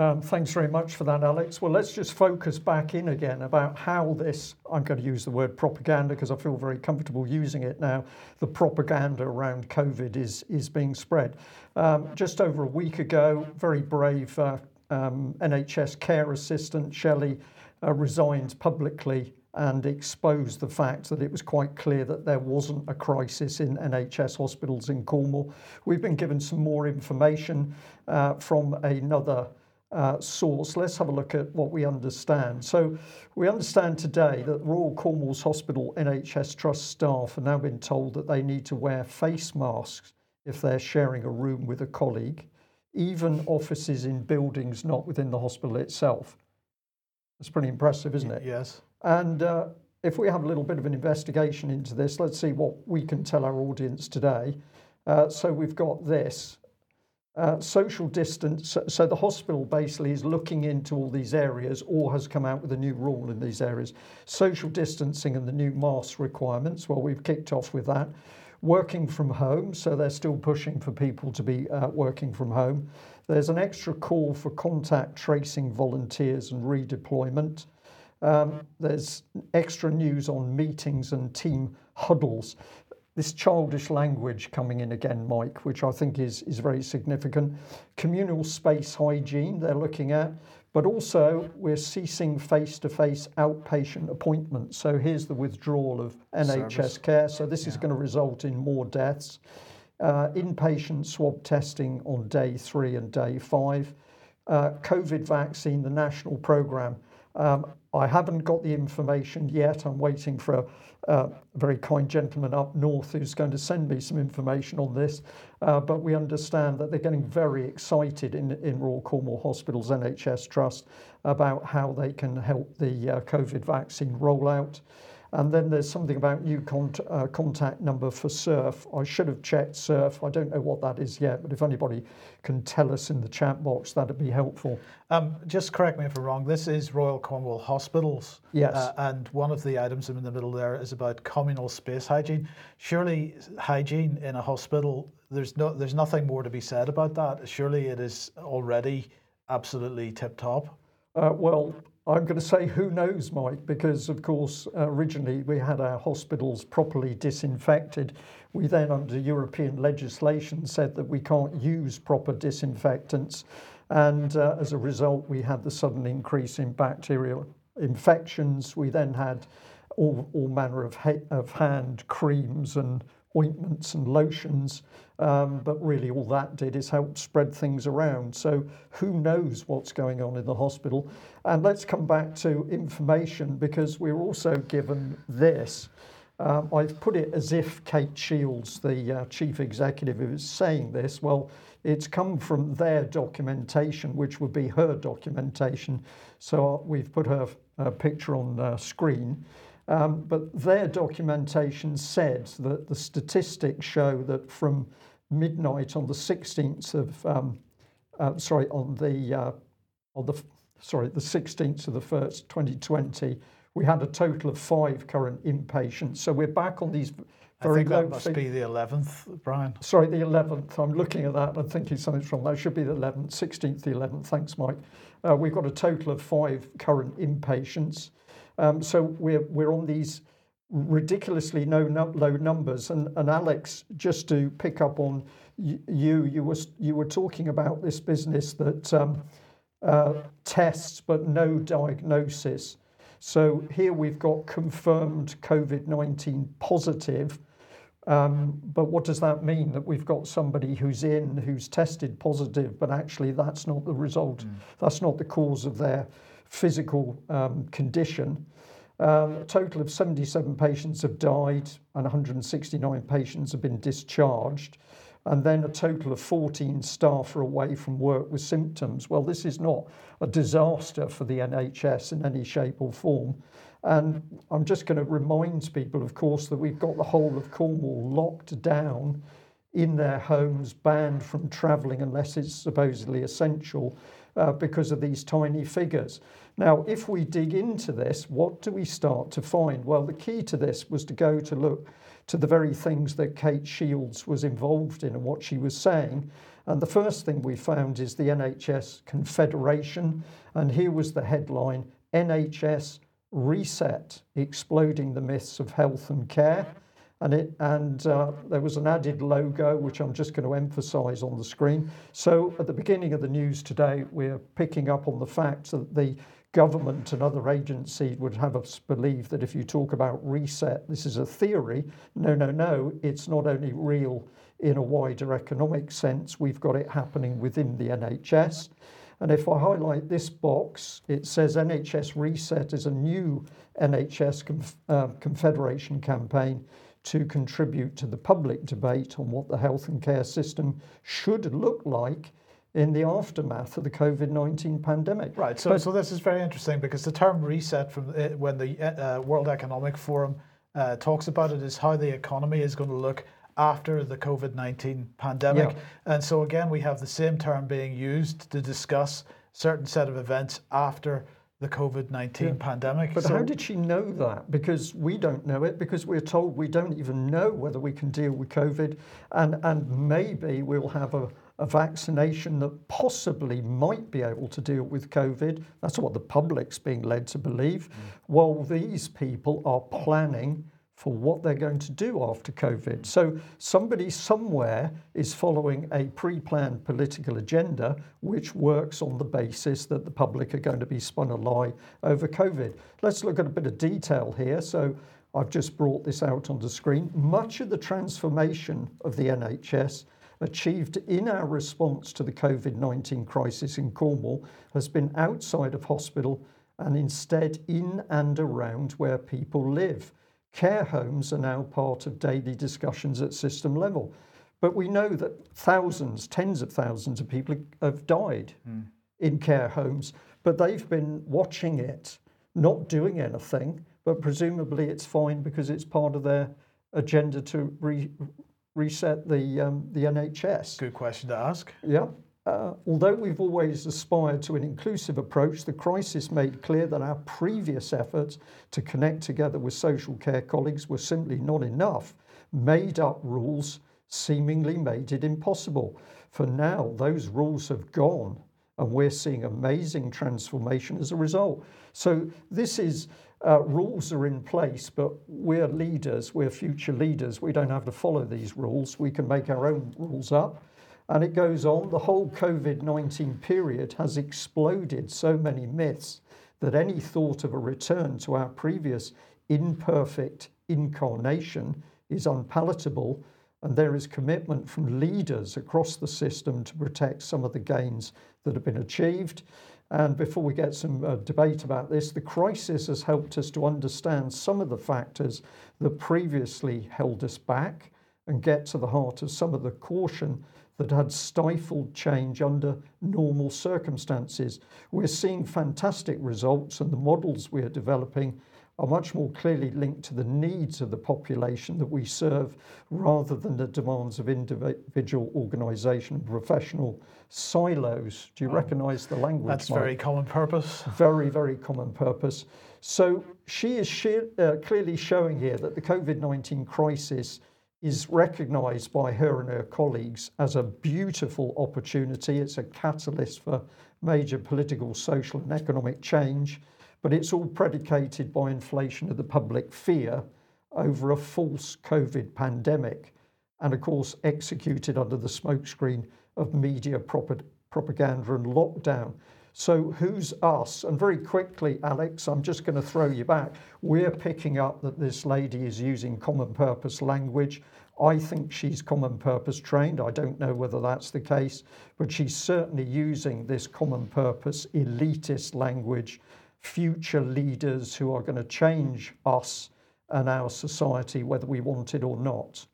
S1: Um, thanks very much for that, Alex. Well, let's just focus back in again about how this, I'm going to use the word propaganda because I feel very comfortable using it now, the propaganda around COVID is, is being spread. Um, just over a week ago, very brave uh, um, NHS care assistant Shelley uh, resigned publicly and exposed the fact that it was quite clear that there wasn't a crisis in NHS hospitals in Cornwall. We've been given some more information uh, from another uh, source, let's have a look at what we understand. So, we understand today that Royal Cornwall Hospitals NHS Trust staff have now been told that they need to wear face masks if they're sharing a room with a colleague, even offices in buildings not within the hospital itself. That's pretty impressive, isn't it?
S2: Yes.
S1: And uh, if we have a little bit of an investigation into this, let's see what we can tell our audience today. Uh, so, we've got this. Uh, social distance. So the hospital basically is looking into all these areas or has come out with a new rule in these areas. Social distancing and the new mask requirements. Well, we've kicked off with that. Working from home. So they're still pushing for people to be uh, working from home. There's an extra call for contact tracing volunteers and redeployment. Um, there's extra news on meetings and team huddles this childish language coming in again, Mike, which I think is, is very significant. Communal space hygiene, they're looking at, but also we're ceasing face to face outpatient appointments. So here's the withdrawal of NHS Service. care. So this yeah. is going to result in more deaths. Uh, inpatient swab testing on day three and day five. Uh, COVID vaccine, the national program. Um, I haven't got the information yet. I'm waiting for a, a, very kind gentleman up north who's going to send me some information on this. Uh, but we understand that they're getting very excited in, in Royal Cornwall Hospitals NHS Trust about how they can help the uh, COVID vaccine roll out. And then there's something about new cont- uh, contact number for SURF. I should have checked SURF. I don't know what that is yet, but if anybody can tell us in the chat box, that'd be helpful.
S2: Um, just correct me if I'm wrong. This is Royal Cornwall Hospitals.
S1: Yes. Uh,
S2: and one of the items in the middle there is about communal space hygiene. Surely hygiene in a hospital, there's no, there's nothing more to be said about that. Surely it is already absolutely tip top.
S1: Uh, well, I'm going to say who knows, Mike, because of course, originally we had our hospitals properly disinfected. We then, under European legislation, said that we can't use proper disinfectants. And uh, as a result, we had the sudden increase in bacterial infections. We then had all, all manner of, ha- of hand creams and ointments and lotions. Um, but really, all that did is help spread things around. So, who knows what's going on in the hospital? And let's come back to information because we're also given this. Um, I've put it as if Kate Shields, the uh, chief executive, is saying this. Well, it's come from their documentation, which would be her documentation. So we've put her uh, picture on the screen. Um, but their documentation said that the statistics show that from midnight on the 16th of, um, uh, sorry, on the, uh, on the, sorry, the 16th of the 1st, 2020, we had a total of five current inpatients. So we're back on these very
S2: I think
S1: low
S2: that must
S1: fig-
S2: be the 11th, Brian.
S1: Sorry, the 11th. I'm looking at that and thinking something's wrong. That should be the 11th, 16th, the 11th. Thanks, Mike. Uh, we've got a total of five current inpatients. Um, so we're, we're on these ridiculously low, no, low numbers. And, and Alex, just to pick up on you, you were, you were talking about this business that um, uh, tests but no diagnosis. So here we've got confirmed COVID 19 positive. Um, but what does that mean? That we've got somebody who's in, who's tested positive, but actually that's not the result. That's not the cause of their physical um, condition. Um, a total of 77 patients have died and 169 patients have been discharged. And then a total of 14 staff are away from work with symptoms. Well, this is not a disaster for the NHS in any shape or form. And I'm just going to remind people, of course, that we've got the whole of Cornwall locked down in their homes, banned from travelling unless it's supposedly essential uh, because of these tiny figures. Now, if we dig into this, what do we start to find? Well, the key to this was to go to look to the very things that Kate Shields was involved in and what she was saying. And the first thing we found is the NHS Confederation. And here was the headline NHS Reset Exploding the Myths of Health and Care. And, it, and uh, there was an added logo, which I'm just going to emphasize on the screen. So at the beginning of the news today, we're picking up on the fact that the government and other agencies would have us believe that if you talk about reset, this is a theory. No, no, no, it's not only real in a wider economic sense, we've got it happening within the NHS. And if I highlight this box, it says NHS Reset is a new NHS conf- uh, Confederation campaign to contribute to the public debate on what the health and care system should look like in the aftermath of the COVID 19 pandemic.
S2: Right. So, so this is very interesting because the term reset from uh, when the uh, World Economic Forum uh, talks about it is how the economy is going to look after the COVID 19 pandemic.
S1: Yeah.
S2: And so, again, we have the same term being used to discuss certain set of events after the COVID 19 pandemic.
S1: But
S2: So-
S1: how did she know that? Because we don't know it, because we're told we don't even know whether we can deal with COVID. And, and maybe we'll have a, a vaccination that possibly might be able to deal with COVID. That's what the public's being led to believe. Mm. While these people are planning for what they're going to do after COVID. So somebody somewhere is following a pre-planned political agenda which works on the basis that the public are going to be spun a lie over COVID. Let's look at a bit of detail here. So I've just brought this out on the screen. Much of the transformation of the NHS achieved in our response to the COVID 19 crisis in Cornwall has been outside of hospital and instead in and around where people live. Care homes are now part of daily discussions at system level. But we know that thousands, tens of thousands of people have died in care homes, but they've been watching it, not doing anything, but presumably it's fine because it's part of their agenda to re- reset the, um, the NHS.
S2: Good question to ask.
S1: Yeah. Uh, although we've always aspired to an inclusive approach, the crisis made clear that our previous efforts to connect together with social care colleagues were simply not enough. Made up rules seemingly made it impossible. For now, those rules have gone, and we're seeing amazing transformation as a result. So, this is uh, rules are in place, but we're leaders, we're future leaders. We don't have to follow these rules, we can make our own rules up. And it goes on, the whole COVID 19 period has exploded so many myths that any thought of a return to our previous imperfect incarnation is unpalatable, and there is commitment from leaders across the system to protect some of the gains that have been achieved. And before we get some uh, debate about this, the crisis has helped us to understand some of the factors that previously held us back and get to the heart of some of the caution that had stifled change under normal circumstances. We're seeing fantastic results, and the models we are developing are much more clearly linked to the needs of the population that we serve rather than the demands of individual organisation and professional silos. Do you oh, recognise the language?
S2: That's Mike? very common purpose.
S1: Very, very common purpose. So she is uh, clearly showing here that the COVID 19 crisis is recognised by her and her colleagues as a beautiful opportunity. It's a catalyst for major political, social, and economic change, but it's all predicated by inflation of the public fear over a false COVID pandemic, and of course, executed under the smokescreen of media propaganda and lockdown. So, who's us? And very quickly, Alex, I'm just going to throw you back. We're picking up that this lady is using common purpose language. I think she's common purpose trained. I don't know whether that's the case, but she's certainly using this common purpose elitist language. Future leaders who are going to change us and our society, whether we want it or not.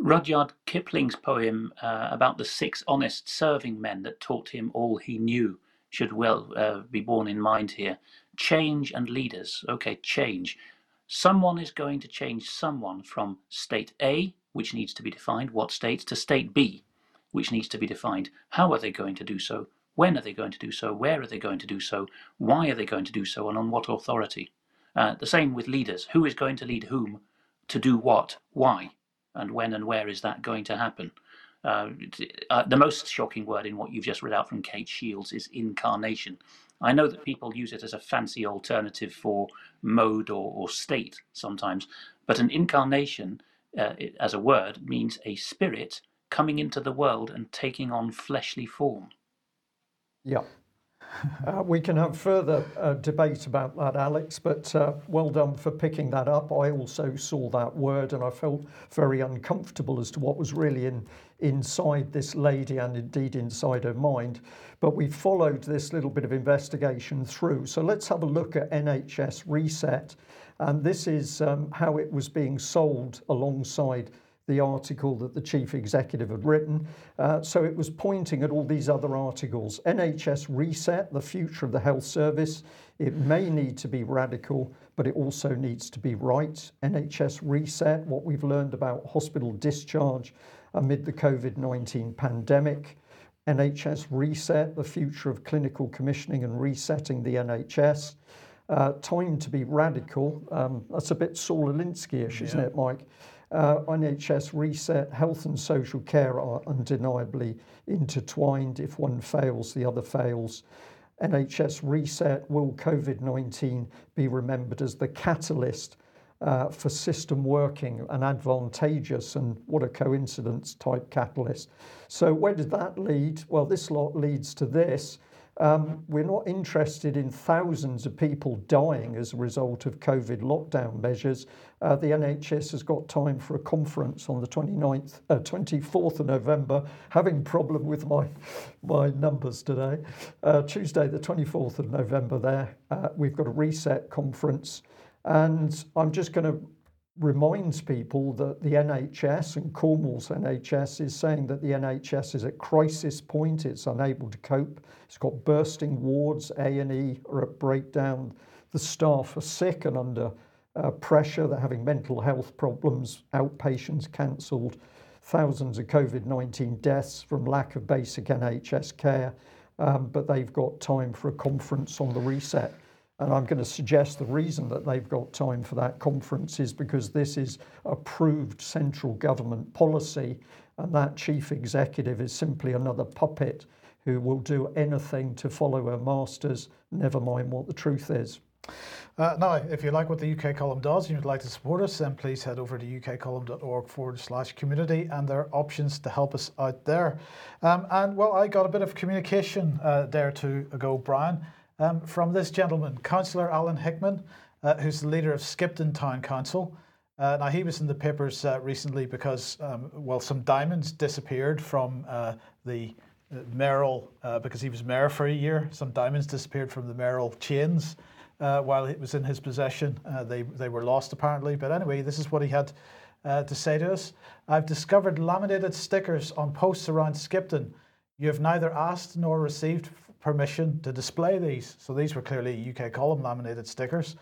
S3: Rudyard Kipling's poem uh, about the six honest serving men that taught him all he knew should well uh, be borne in mind here. Change and leaders. Okay, change. Someone is going to change someone from state A, which needs to be defined, what state, to state B, which needs to be defined. How are they going to do so? When are they going to do so? Where are they going to do so? Why are they going to do so? And on what authority? Uh, the same with leaders. Who is going to lead whom to do what? Why? And when and where is that going to happen? Uh, uh, the most shocking word in what you've just read out from Kate Shields is incarnation. I know that people use it as a fancy alternative for mode or, or state sometimes, but an incarnation uh, as a word means a spirit coming into the world and taking on fleshly form.
S1: Yeah. Uh, we can have further uh, debate about that, Alex, but uh, well done for picking that up. I also saw that word and I felt very uncomfortable as to what was really in, inside this lady and indeed inside her mind. But we followed this little bit of investigation through. So let's have a look at NHS Reset. And this is um, how it was being sold alongside the article that the chief executive had written. Uh, so it was pointing at all these other articles. NHS Reset, the future of the health service. It may need to be radical, but it also needs to be right. NHS Reset, what we've learned about hospital discharge amid the COVID 19 pandemic. NHS Reset, the future of clinical commissioning and resetting the NHS. Uh, time to be radical. Um, that's a bit Saul Alinsky-ish, isn't it, Mike? Uh, NHS reset, health and social care are undeniably intertwined. If one fails, the other fails. NHS reset, will COVID 19 be remembered as the catalyst uh, for system working, an advantageous and what a coincidence type catalyst? So, where did that lead? Well, this lot leads to this. Um, we're not interested in thousands of people dying as a result of COVID lockdown measures. Uh, the NHS has got time for a conference on the 29th, uh, 24th of November. Having problem with my my numbers today. Uh, Tuesday, the 24th of November. There, uh, we've got a reset conference, and I'm just going to reminds people that the NHS and Cornwall's NHS is saying that the NHS is at crisis point. It's unable to cope. It's got bursting wards. A and E are at breakdown. The staff are sick and under uh, pressure. They're having mental health problems. Outpatients cancelled. Thousands of COVID 19 deaths from lack of basic NHS care. Um, but they've got time for a conference on the reset. And I'm going to suggest the reason that they've got time for that conference is because this is approved central government policy, and that chief executive is simply another puppet who will do anything to follow her masters, never mind what the truth is.
S2: Uh, now, if you like what the UK column does and you'd like to support us, then please head over to ukcolumn.org forward slash community and there are options to help us out there. Um, and well, I got a bit of communication uh, there to ago, Brian, um, from this gentleman, Councillor Alan Hickman, uh, who's the leader of Skipton Town Council. Uh, now, he was in the papers uh, recently because, um, well, some diamonds disappeared from uh, the mayoral, because he was mayor for a year. Some diamonds disappeared from the mayoral chains uh, while it was in his possession. Uh, they, they were lost apparently. But anyway, this is what he had uh, to say to us. I've discovered laminated stickers on posts around Skipton. You have neither asked nor received permission to display these. So these were clearly UK column laminated stickers.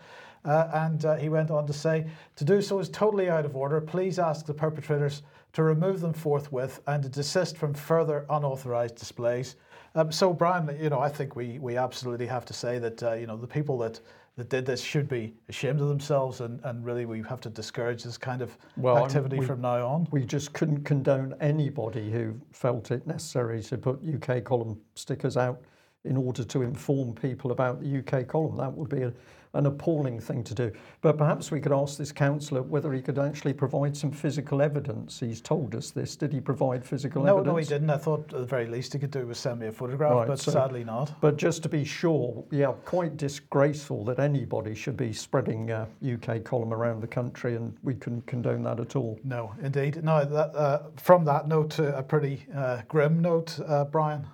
S2: Uh, and uh, he went on to say, to do so is totally out of order. Please ask the perpetrators to remove them forthwith and to desist from further unauthorized displays. Um, so, Brian, you know, I think we we absolutely have to say that uh, you know the people that that did this should be ashamed of themselves, and, and really we have to discourage this kind of well, activity we, from now on.
S1: We just couldn't condone anybody who felt it necessary to put UK column stickers out in order to inform people about the UK column. That would be a, an appalling thing to do. But perhaps we could ask this councillor whether he could actually provide some physical evidence. He's told us this. Did he provide physical
S2: no,
S1: evidence?
S2: No, he didn't. I thought at the very least he could do was send me a photograph, right, but so, sadly not.
S1: But just to be sure, yeah, quite disgraceful that anybody should be spreading uh, UK column around the country, and we couldn't condone that at all.
S2: No, indeed. No, that, uh, from that note to a pretty uh, grim note, uh, Brian.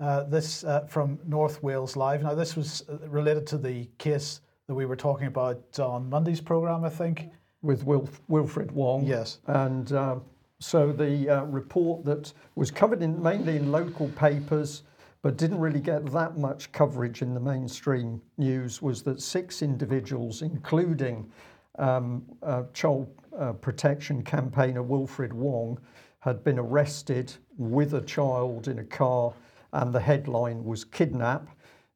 S2: Uh, this uh, from North Wales Live. Now, this was related to the case that we were talking about on Monday's program, I think.
S1: With Wilf- Wilfred Wong.
S2: Yes.
S1: And um, so the uh, report that was covered in mainly in local papers, but didn't really get that much coverage in the mainstream news, was that six individuals, including um, uh, child uh, protection campaigner Wilfred Wong, had been arrested with a child in a car, and the headline was kidnap.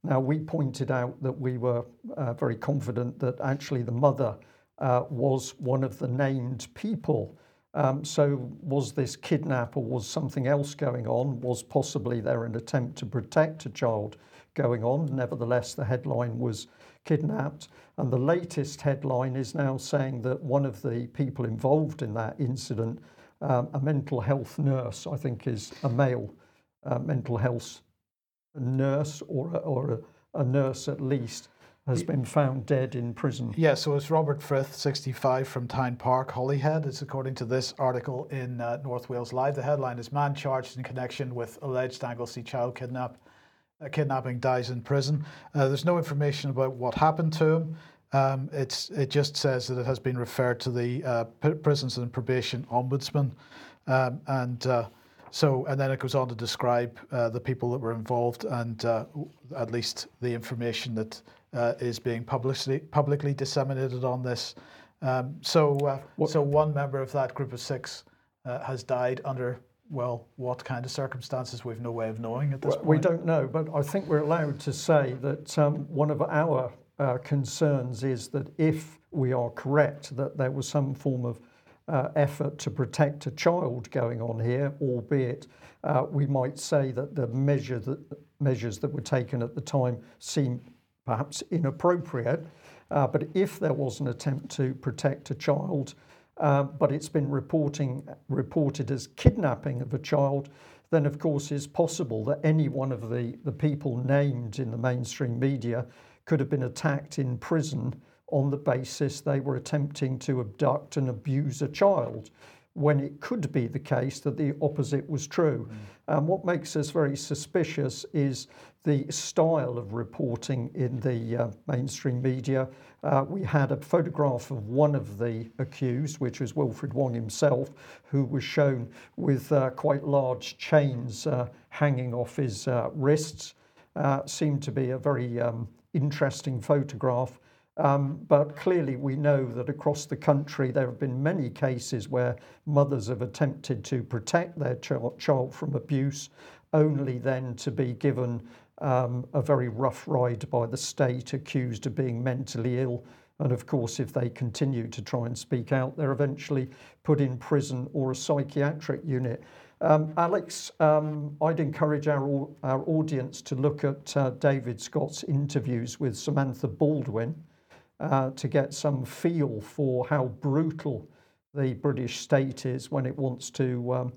S1: Now, we pointed out that we were uh, very confident that actually the mother uh, was one of the named people. Um, so, was this kidnap or was something else going on? Was possibly there an attempt to protect a child going on? Nevertheless, the headline was kidnapped. And the latest headline is now saying that one of the people involved in that incident, um, a mental health nurse, I think is a male uh, mental health a nurse or a, or a, a nurse at least has been found dead in prison.
S2: Yeah, so it's Robert Frith, 65, from Town Park, Holyhead. It's according to this article in uh, North Wales Live. The headline is Man charged in connection with alleged Anglesey child kidnap, uh, kidnapping dies in prison. Uh, there's no information about what happened to him. Um, it's, it just says that it has been referred to the uh, Prisons and Probation Ombudsman. Um, and uh, so, and then it goes on to describe uh, the people that were involved and uh, at least the information that uh, is being publicly publicly disseminated on this. Um, so, uh, so one member of that group of six uh, has died under well, what kind of circumstances? We've no way of knowing at this well, point.
S1: We don't know, but I think we're allowed to say that um, one of our uh, concerns is that if we are correct that there was some form of uh, effort to protect a child going on here, albeit uh, we might say that the measure that, measures that were taken at the time seem perhaps inappropriate. Uh, but if there was an attempt to protect a child, uh, but it's been reporting, reported as kidnapping of a child, then of course it's possible that any one of the, the people named in the mainstream media could have been attacked in prison on the basis they were attempting to abduct and abuse a child when it could be the case that the opposite was true. Mm. And what makes us very suspicious is the style of reporting in the uh, mainstream media. Uh, we had a photograph of one of the accused, which was Wilfred Wong himself, who was shown with uh, quite large chains uh, hanging off his uh, wrists. Uh, seemed to be a very um, interesting photograph. Um, but clearly, we know that across the country there have been many cases where mothers have attempted to protect their ch- child from abuse, only then to be given um, a very rough ride by the state, accused of being mentally ill. And of course, if they continue to try and speak out, they're eventually put in prison or a psychiatric unit. Um, Alex, um, I'd encourage our, our audience to look at uh, David Scott's interviews with Samantha Baldwin uh, to get some feel for how brutal the British state is when it wants to um,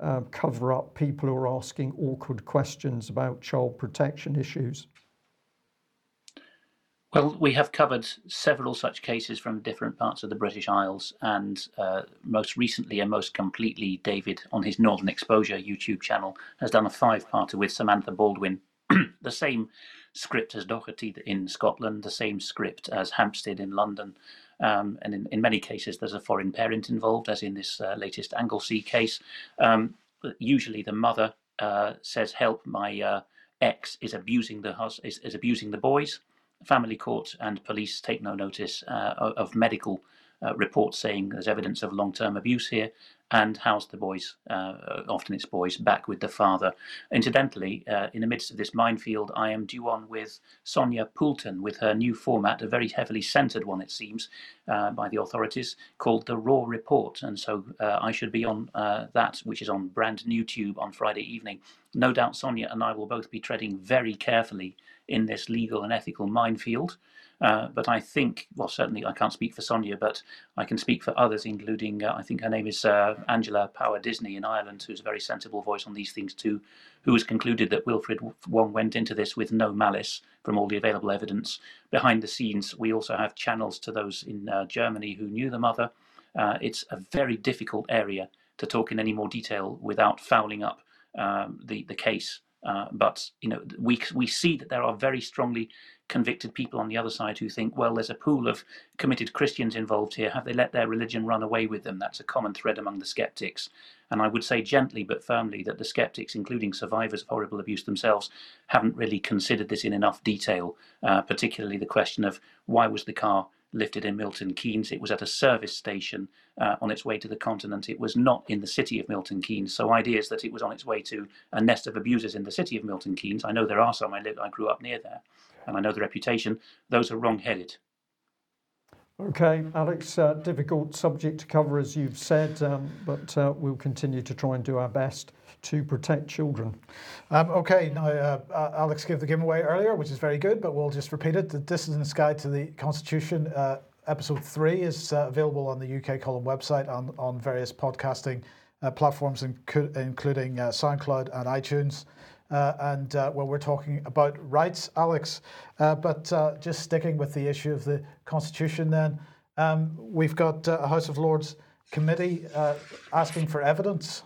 S1: uh, cover up people who are asking awkward questions about child protection issues?
S3: Well, we have covered several such cases from different parts of the British Isles, and uh, most recently and most completely, David, on his Northern Exposure YouTube channel, has done a five parter with Samantha Baldwin. the same script as Doherty in Scotland, the same script as Hampstead in London. Um, and in, in many cases, there's a foreign parent involved, as in this uh, latest Anglesey case. Um, usually, the mother uh, says, "Help! My uh, ex is abusing the hus- is, is abusing the boys." Family court and police take no notice uh, of medical uh, reports saying there's evidence of long-term abuse here, and house the boys, uh, often it's boys, back with the father. Incidentally, uh, in the midst of this minefield, I am due on with Sonia Poulton with her new format, a very heavily censored one, it seems, uh, by the authorities, called The Raw Report. And so uh, I should be on uh, that, which is on brand new tube on Friday evening. No doubt Sonia and I will both be treading very carefully in this legal and ethical minefield. Uh, but I think, well, certainly I can't speak for Sonia, but I can speak for others, including uh, I think her name is uh, Angela Power Disney in Ireland, who's a very sensible voice on these things too, who has concluded that Wilfred Wong went into this with no malice from all the available evidence. Behind the scenes, we also have channels to those in uh, Germany who knew the mother. Uh, it's a very difficult area to talk in any more detail without fouling up um, the the case. Uh, but you know, we we see that there are very strongly convicted people on the other side who think, well, there's a pool of committed Christians involved here. Have they let their religion run away with them? That's a common thread among the skeptics. And I would say gently but firmly that the skeptics, including survivors of horrible abuse themselves, haven't really considered this in enough detail, uh, particularly the question of why was the car lifted in Milton Keynes. It was at a service station uh, on its way to the continent. It was not in the city of Milton Keynes. So ideas that it was on its way to a nest of abusers in the city of Milton Keynes. I know there are some. I live. I grew up near there, and I know the reputation. Those are wrong-headed.
S1: Okay, Alex, uh, difficult subject to cover, as you've said, um, but uh, we'll continue to try and do our best to protect children.
S2: Um, okay, now uh, Alex gave the giveaway earlier, which is very good, but we'll just repeat it. The Dissident's Guide to the Constitution, uh, episode three, is uh, available on the UK Column website on, on various podcasting uh, platforms, inc- including SoundCloud and iTunes. Uh, and uh, well, we're talking about rights, Alex. Uh, but just sticking with the issue of the Constitution, then um, we've got a House of Lords committee asking for evidence.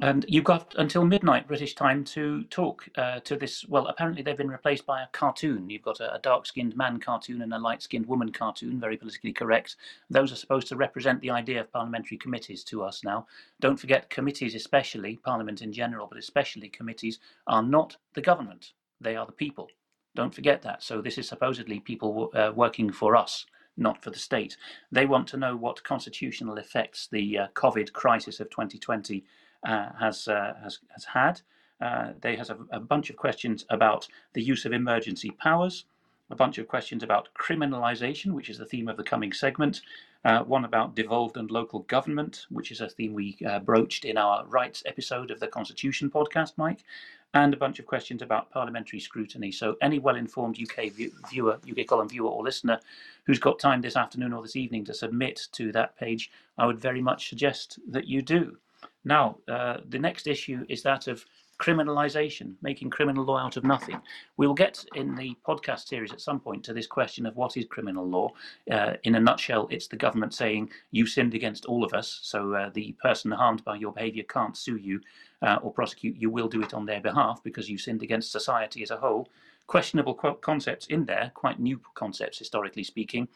S3: And you've got until midnight British time to talk uh, to this. Well, apparently they've been replaced by a cartoon. You've got a, a dark skinned man cartoon and a light skinned woman cartoon, very politically correct. Those are supposed to represent the idea of parliamentary committees to us now. Don't forget, committees, especially Parliament in general, but especially committees, are not the government, they are the people. Don't forget that. So this is supposedly people uh, working for us not for the state. They want to know what constitutional effects the uh, COVID crisis of 2020 uh, has, uh, has, has had. Uh, they has a, a, bunch of questions about the use of emergency powers, a bunch of questions about criminalisation, which is the theme of the coming segment, uh, one about devolved and local government, which is a theme we uh, broached in our rights episode of the Constitution podcast, Mike, and a bunch of questions about parliamentary scrutiny. So, any well informed UK view, viewer, UK column viewer or listener who's got time this afternoon or this evening to submit to that page, I would very much suggest that you do. Now, uh, the next issue is that of criminalization, making criminal law out of nothing. We'll get in the podcast series at some point to this question of what is criminal law. Uh, in a nutshell, it's the government saying you sinned against all of us, so uh, the person harmed by your behavior can't sue you uh, or prosecute. You will do it on their behalf because you sinned against society as a whole. Questionable concepts in there, quite new concepts historically speaking.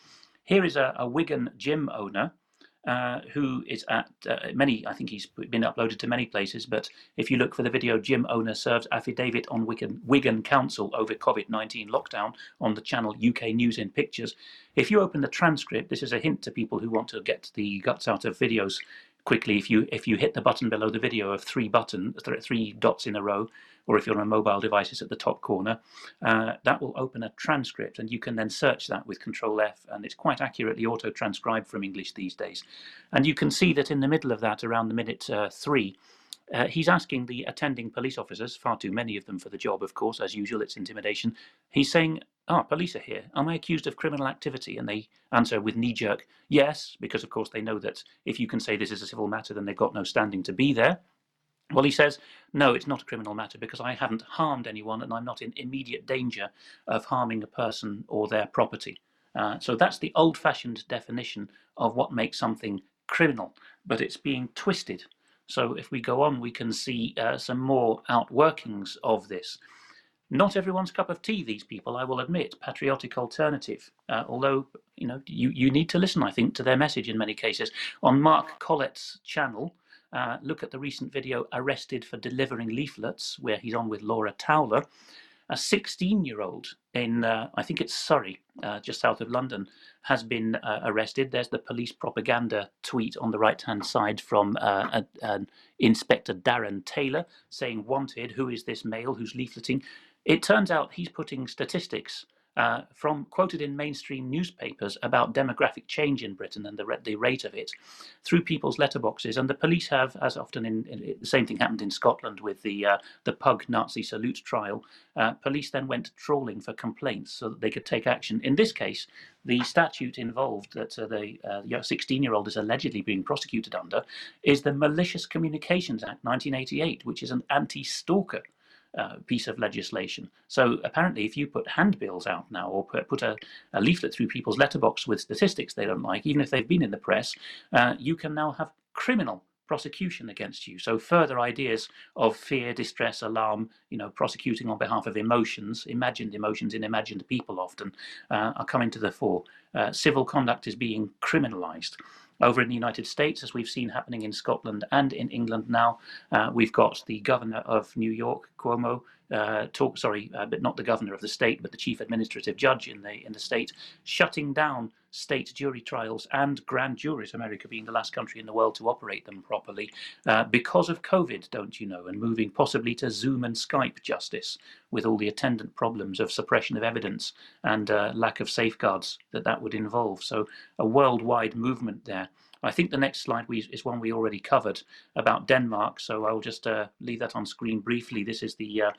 S3: Here is a, a Wigan gym owner uh, who is at uh, many, I think he's been uploaded to many places, but if you look for the video, gym owner serves affidavit on Wigan, Wigan Council over COVID 19 lockdown on the channel UK News in Pictures. If you open the transcript, this is a hint to people who want to get the guts out of videos quickly. If you if you hit the button below the video of three buttons, three dots in a row, or if you're on a mobile device, it's at the top corner. Uh, that will open a transcript, and you can then search that with Control F, and it's quite accurately auto transcribed from English these days. And you can see that in the middle of that, around the minute uh, three, Uh, he's asking the attending police officers, far too many of them for the job, of course, as usual, it's intimidation. He's saying, Ah, oh, police are here. Am I accused of criminal activity? And they answer with knee jerk, Yes, because of course they know that if you can say this is a civil matter, then they've got no standing to be there. Well, he says, no, it's not a criminal matter because I haven't harmed anyone and I'm not in immediate danger of harming a person or their property. Uh, so that's the old fashioned definition of what makes something criminal, but it's being twisted. So if we go on, we can see uh, some more outworkings of this. Not everyone's cup of tea, these people, I will admit, patriotic alternative. Uh, although, you know, you, you need to listen, I think, to their message in many cases. On Mark Collett's channel, uh, look at the recent video, Arrested for Delivering Leaflets, where he's on with Laura Towler. A 16 year old in, uh, I think it's Surrey, uh, just south of London, has been uh, arrested. There's the police propaganda tweet on the right hand side from uh, a, Inspector Darren Taylor saying, Wanted, who is this male who's leafleting? It turns out he's putting statistics uh, from quoted in mainstream newspapers about demographic change in Britain and the, the rate of it through people's letterboxes. And the police have, as often in, in the same thing happened in Scotland with the uh, the pug Nazi salute trial. Uh, police then went trawling for complaints so that they could take action. In this case, the statute involved that uh, the 16 year old is allegedly being prosecuted under is the Malicious Communications Act 1988, which is an anti stalker uh, piece of legislation. So apparently, if you put handbills out now or put, a, a, leaflet through people's letterbox with statistics they don't like, even if they've been in the press, uh, you can now have criminal prosecution against you. So further ideas of fear, distress, alarm, you know, prosecuting on behalf of emotions, imagined emotions in imagined people often, uh, are coming to the fore. Uh, civil conduct is being criminalized. Over in the United States, as we've seen happening in Scotland and in England now, uh, we've got the governor of New York, Cuomo, uh, talk sorry, uh, but not the governor of the state, but the chief administrative judge in the in the state, shutting down state jury trials and grand juries. America being the last country in the world to operate them properly uh, because of COVID, don't you know, and moving possibly to Zoom and Skype justice with all the attendant problems of suppression of evidence and uh, lack of safeguards that that would involve. So a worldwide movement there. I think the next slide we, is one we already covered about Denmark, so I'll just uh, leave that on screen briefly. This is the uh,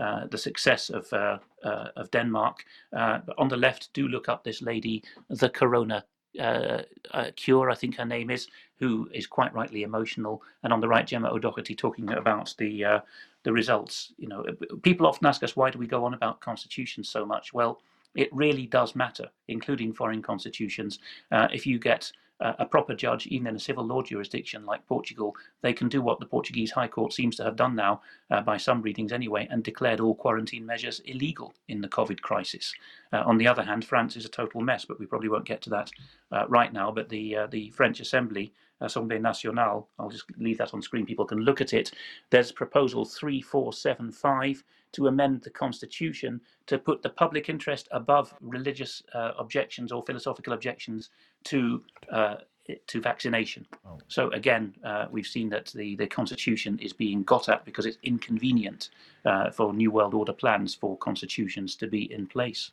S3: uh, the success of uh, uh, of Denmark. Uh, on the left, do look up this lady, the Corona Cure, I think her name is, who is quite rightly emotional, and on the right, Gemma O'Doherty talking about the the results. You know, people often ask us why do we go on about constitutions so much? Well, it really does matter, including foreign constitutions. if you get a proper judge, even in a civil law jurisdiction like Portugal, they can do what the Portuguese High Court seems to have done now, uh, by some readings anyway, and declared all quarantine measures illegal in the COVID crisis. Uh, on the other hand, France is a total mess, but we probably won't get to that uh, right now. But the uh, the French Assembly, Assemblée Nationale, I'll just leave that on screen. People can look at it. There's proposal three four seven five to amend the constitution to put the public interest above religious uh, objections or philosophical objections to uh, to vaccination. Oh. So again, uh, we've seen that the, the constitution is being got at because it's inconvenient uh, for New World Order plans for constitutions to be in place.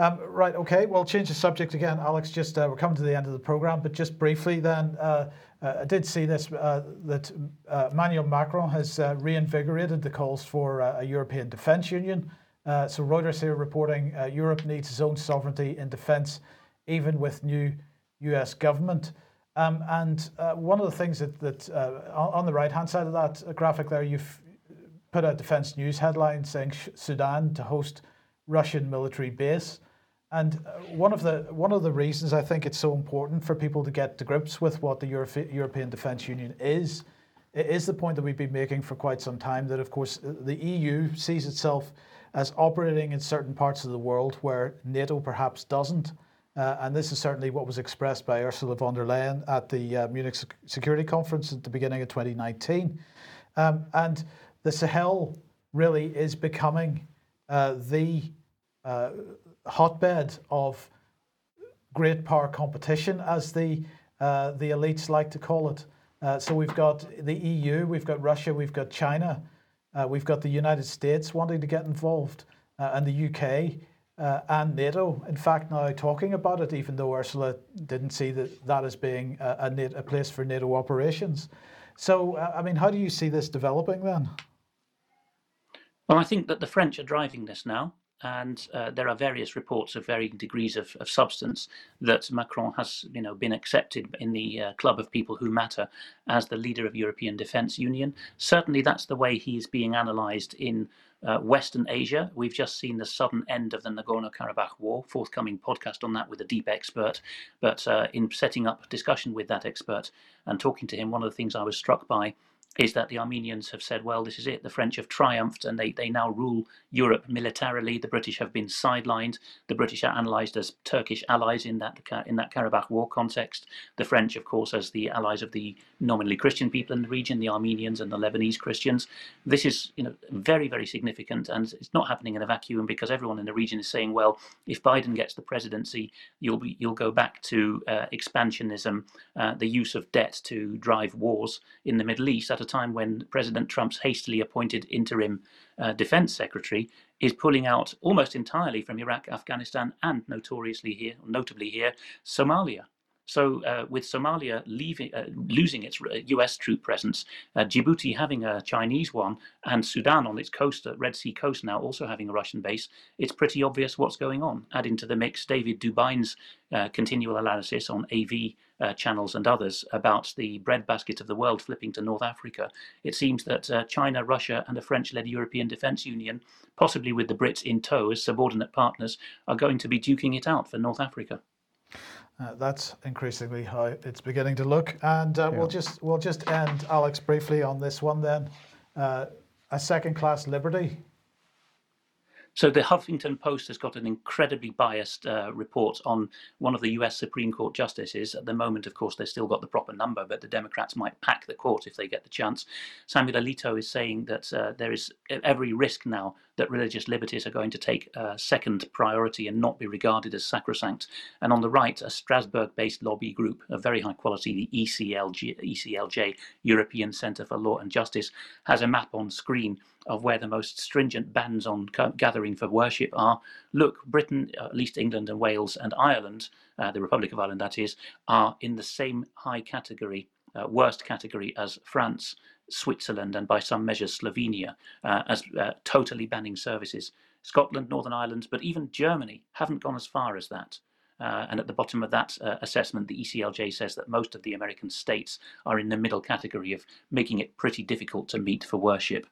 S2: Um, right, okay, well, change the subject again, Alex. Just uh, we're coming to the end of the program, but just briefly then, uh, uh, I did see this uh, that uh, Emmanuel Macron has uh, reinvigorated the calls for a European Defence Union. so Reuters here reporting Europe needs its own sovereignty in defence, even with new US government. Um, and one of the things that, that on the right hand side of that graphic there, you've put a defence news headline saying Sudan to host Russian military base. And uh, one of the one of the reasons I think it's so important for people to get to grips with what the Europe, European Defence Union is, is the point that we've been making for quite some time. That of course the EU sees itself as operating in certain parts of the world where NATO perhaps doesn't. Uh, and this is certainly what was expressed by Ursula von der Leyen at the uh, Munich Security Conference at the beginning of 2019. Um, and the Sahel really is becoming uh, the hotbed of great power competition, as the uh, the elites like to call it. Uh, so we've got the EU, we've got Russia, we've got China, uh, we've got the United States wanting to get involved, and the UK uh, and NATO. In fact, now talking about it, even though Ursula didn't see that that as being a, a, a place for NATO operations. So, uh, I mean, how do you see this developing then?
S3: Well, I think that the French are driving this now, and uh, there are various reports of varying degrees of, of, substance that Macron has, you know, been accepted in the uh, club of people who matter as the leader of European Defence Union. Certainly, that's the way he is being analysed in uh, Western Asia. We've just seen the sudden end of the Nagorno Karabakh war. Forthcoming podcast on that with a deep expert. But uh, in setting up discussion with that expert and talking to him, one of the things I was struck by is that the Armenians have said, well, this is it. The French have triumphed and they, they now rule Europe militarily. The British have been sidelined. The British are analysed as Turkish allies in that in that Karabakh war context. The French, of course, as the allies of the nominally Christian people in the region, the Armenians and the Lebanese Christians. This is you know very very significant, and it's not happening in a vacuum because everyone in the region is saying, well, if Biden gets the presidency, you'll be you'll go back to uh, expansionism, uh, the use of debt to drive wars in the Middle East at a time when President Trump's hastily appointed interim uh, defense secretary is pulling out almost entirely from Iraq, Afghanistan, and notoriously here, notably here, Somalia. So, uh, with Somalia leaving, uh, losing its US uh, troop presence, uh, Djibouti having a Chinese one, and Sudan on its coast, uh, Red Sea coast now also having a Russian base, it's pretty obvious what's going on. Add into the mix David DuByne's uh, continual analysis on AV channels and others about the breadbasket of the world flipping to North Africa. It seems that China, Russia, and a French led European Defence Union, possibly with the Brits in tow as subordinate partners, are going to be duking it out for North Africa.
S2: Uh, that's increasingly how it's beginning to look. And uh, yeah. we'll just we'll just end, Alex, briefly on this one then. Uh, a second-class liberty
S3: so the Huffington Post has got an incredibly biased uh, report on one of the US Supreme Court justices. At the moment, of course, they've still got the proper number, but the Democrats might pack the court if they get the chance. Samuel Alito is saying that uh, there is every risk now that religious liberties are going to take uh, second priority and not be regarded as sacrosanct. And on the right, a Strasbourg-based lobby group of very high quality, the ECLG, ECLJ, European Centre for Law and Justice, has a map on screen of where the most stringent bans on gathering for worship are. Look, Britain, at least England and Wales and Ireland, uh, the Republic of Ireland that is, are in the same high category, uh, worst category as France, Switzerland, and by some measures Slovenia, uh, as uh, totally banning services. Scotland, Northern Ireland, but even Germany haven't gone as far as that. Uh, and at the bottom of that uh, assessment, the ECLJ says that most of the American states are in the middle category of making it pretty difficult to meet for worship.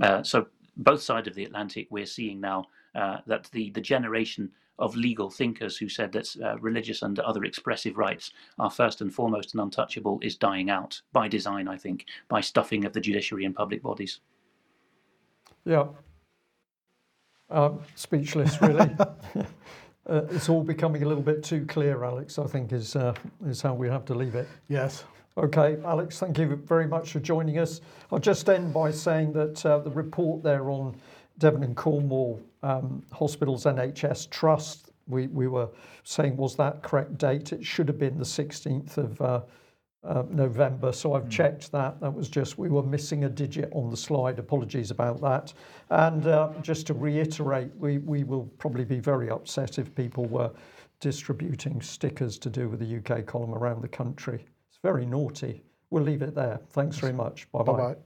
S3: Uh, so both sides of the Atlantic, we're seeing now uh, that the, the generation of legal thinkers who said that uh, religious and other expressive rights are first and foremost and untouchable is dying out by design, I think, by stuffing of the judiciary and public bodies.
S1: Yeah. Um, speechless, really. uh, it's all becoming a little bit too clear, Alex. I think is uh, is how we have to leave it.
S2: Yes.
S1: Okay, Alex, thank you very much for joining us. I'll just end by saying that uh, the report there on Devon and Cornwall um, Hospitals NHS Trust, we, we were saying, was that correct date? It should have been the 16th of uh, November. So I've mm. checked that. That was just, we were missing a digit on the slide. Apologies about that. And uh, just to reiterate, we, we will probably be very upset if people were distributing stickers to do with the UK column around the country it's very naughty. We'll leave it there. Thanks very much. Bye bye.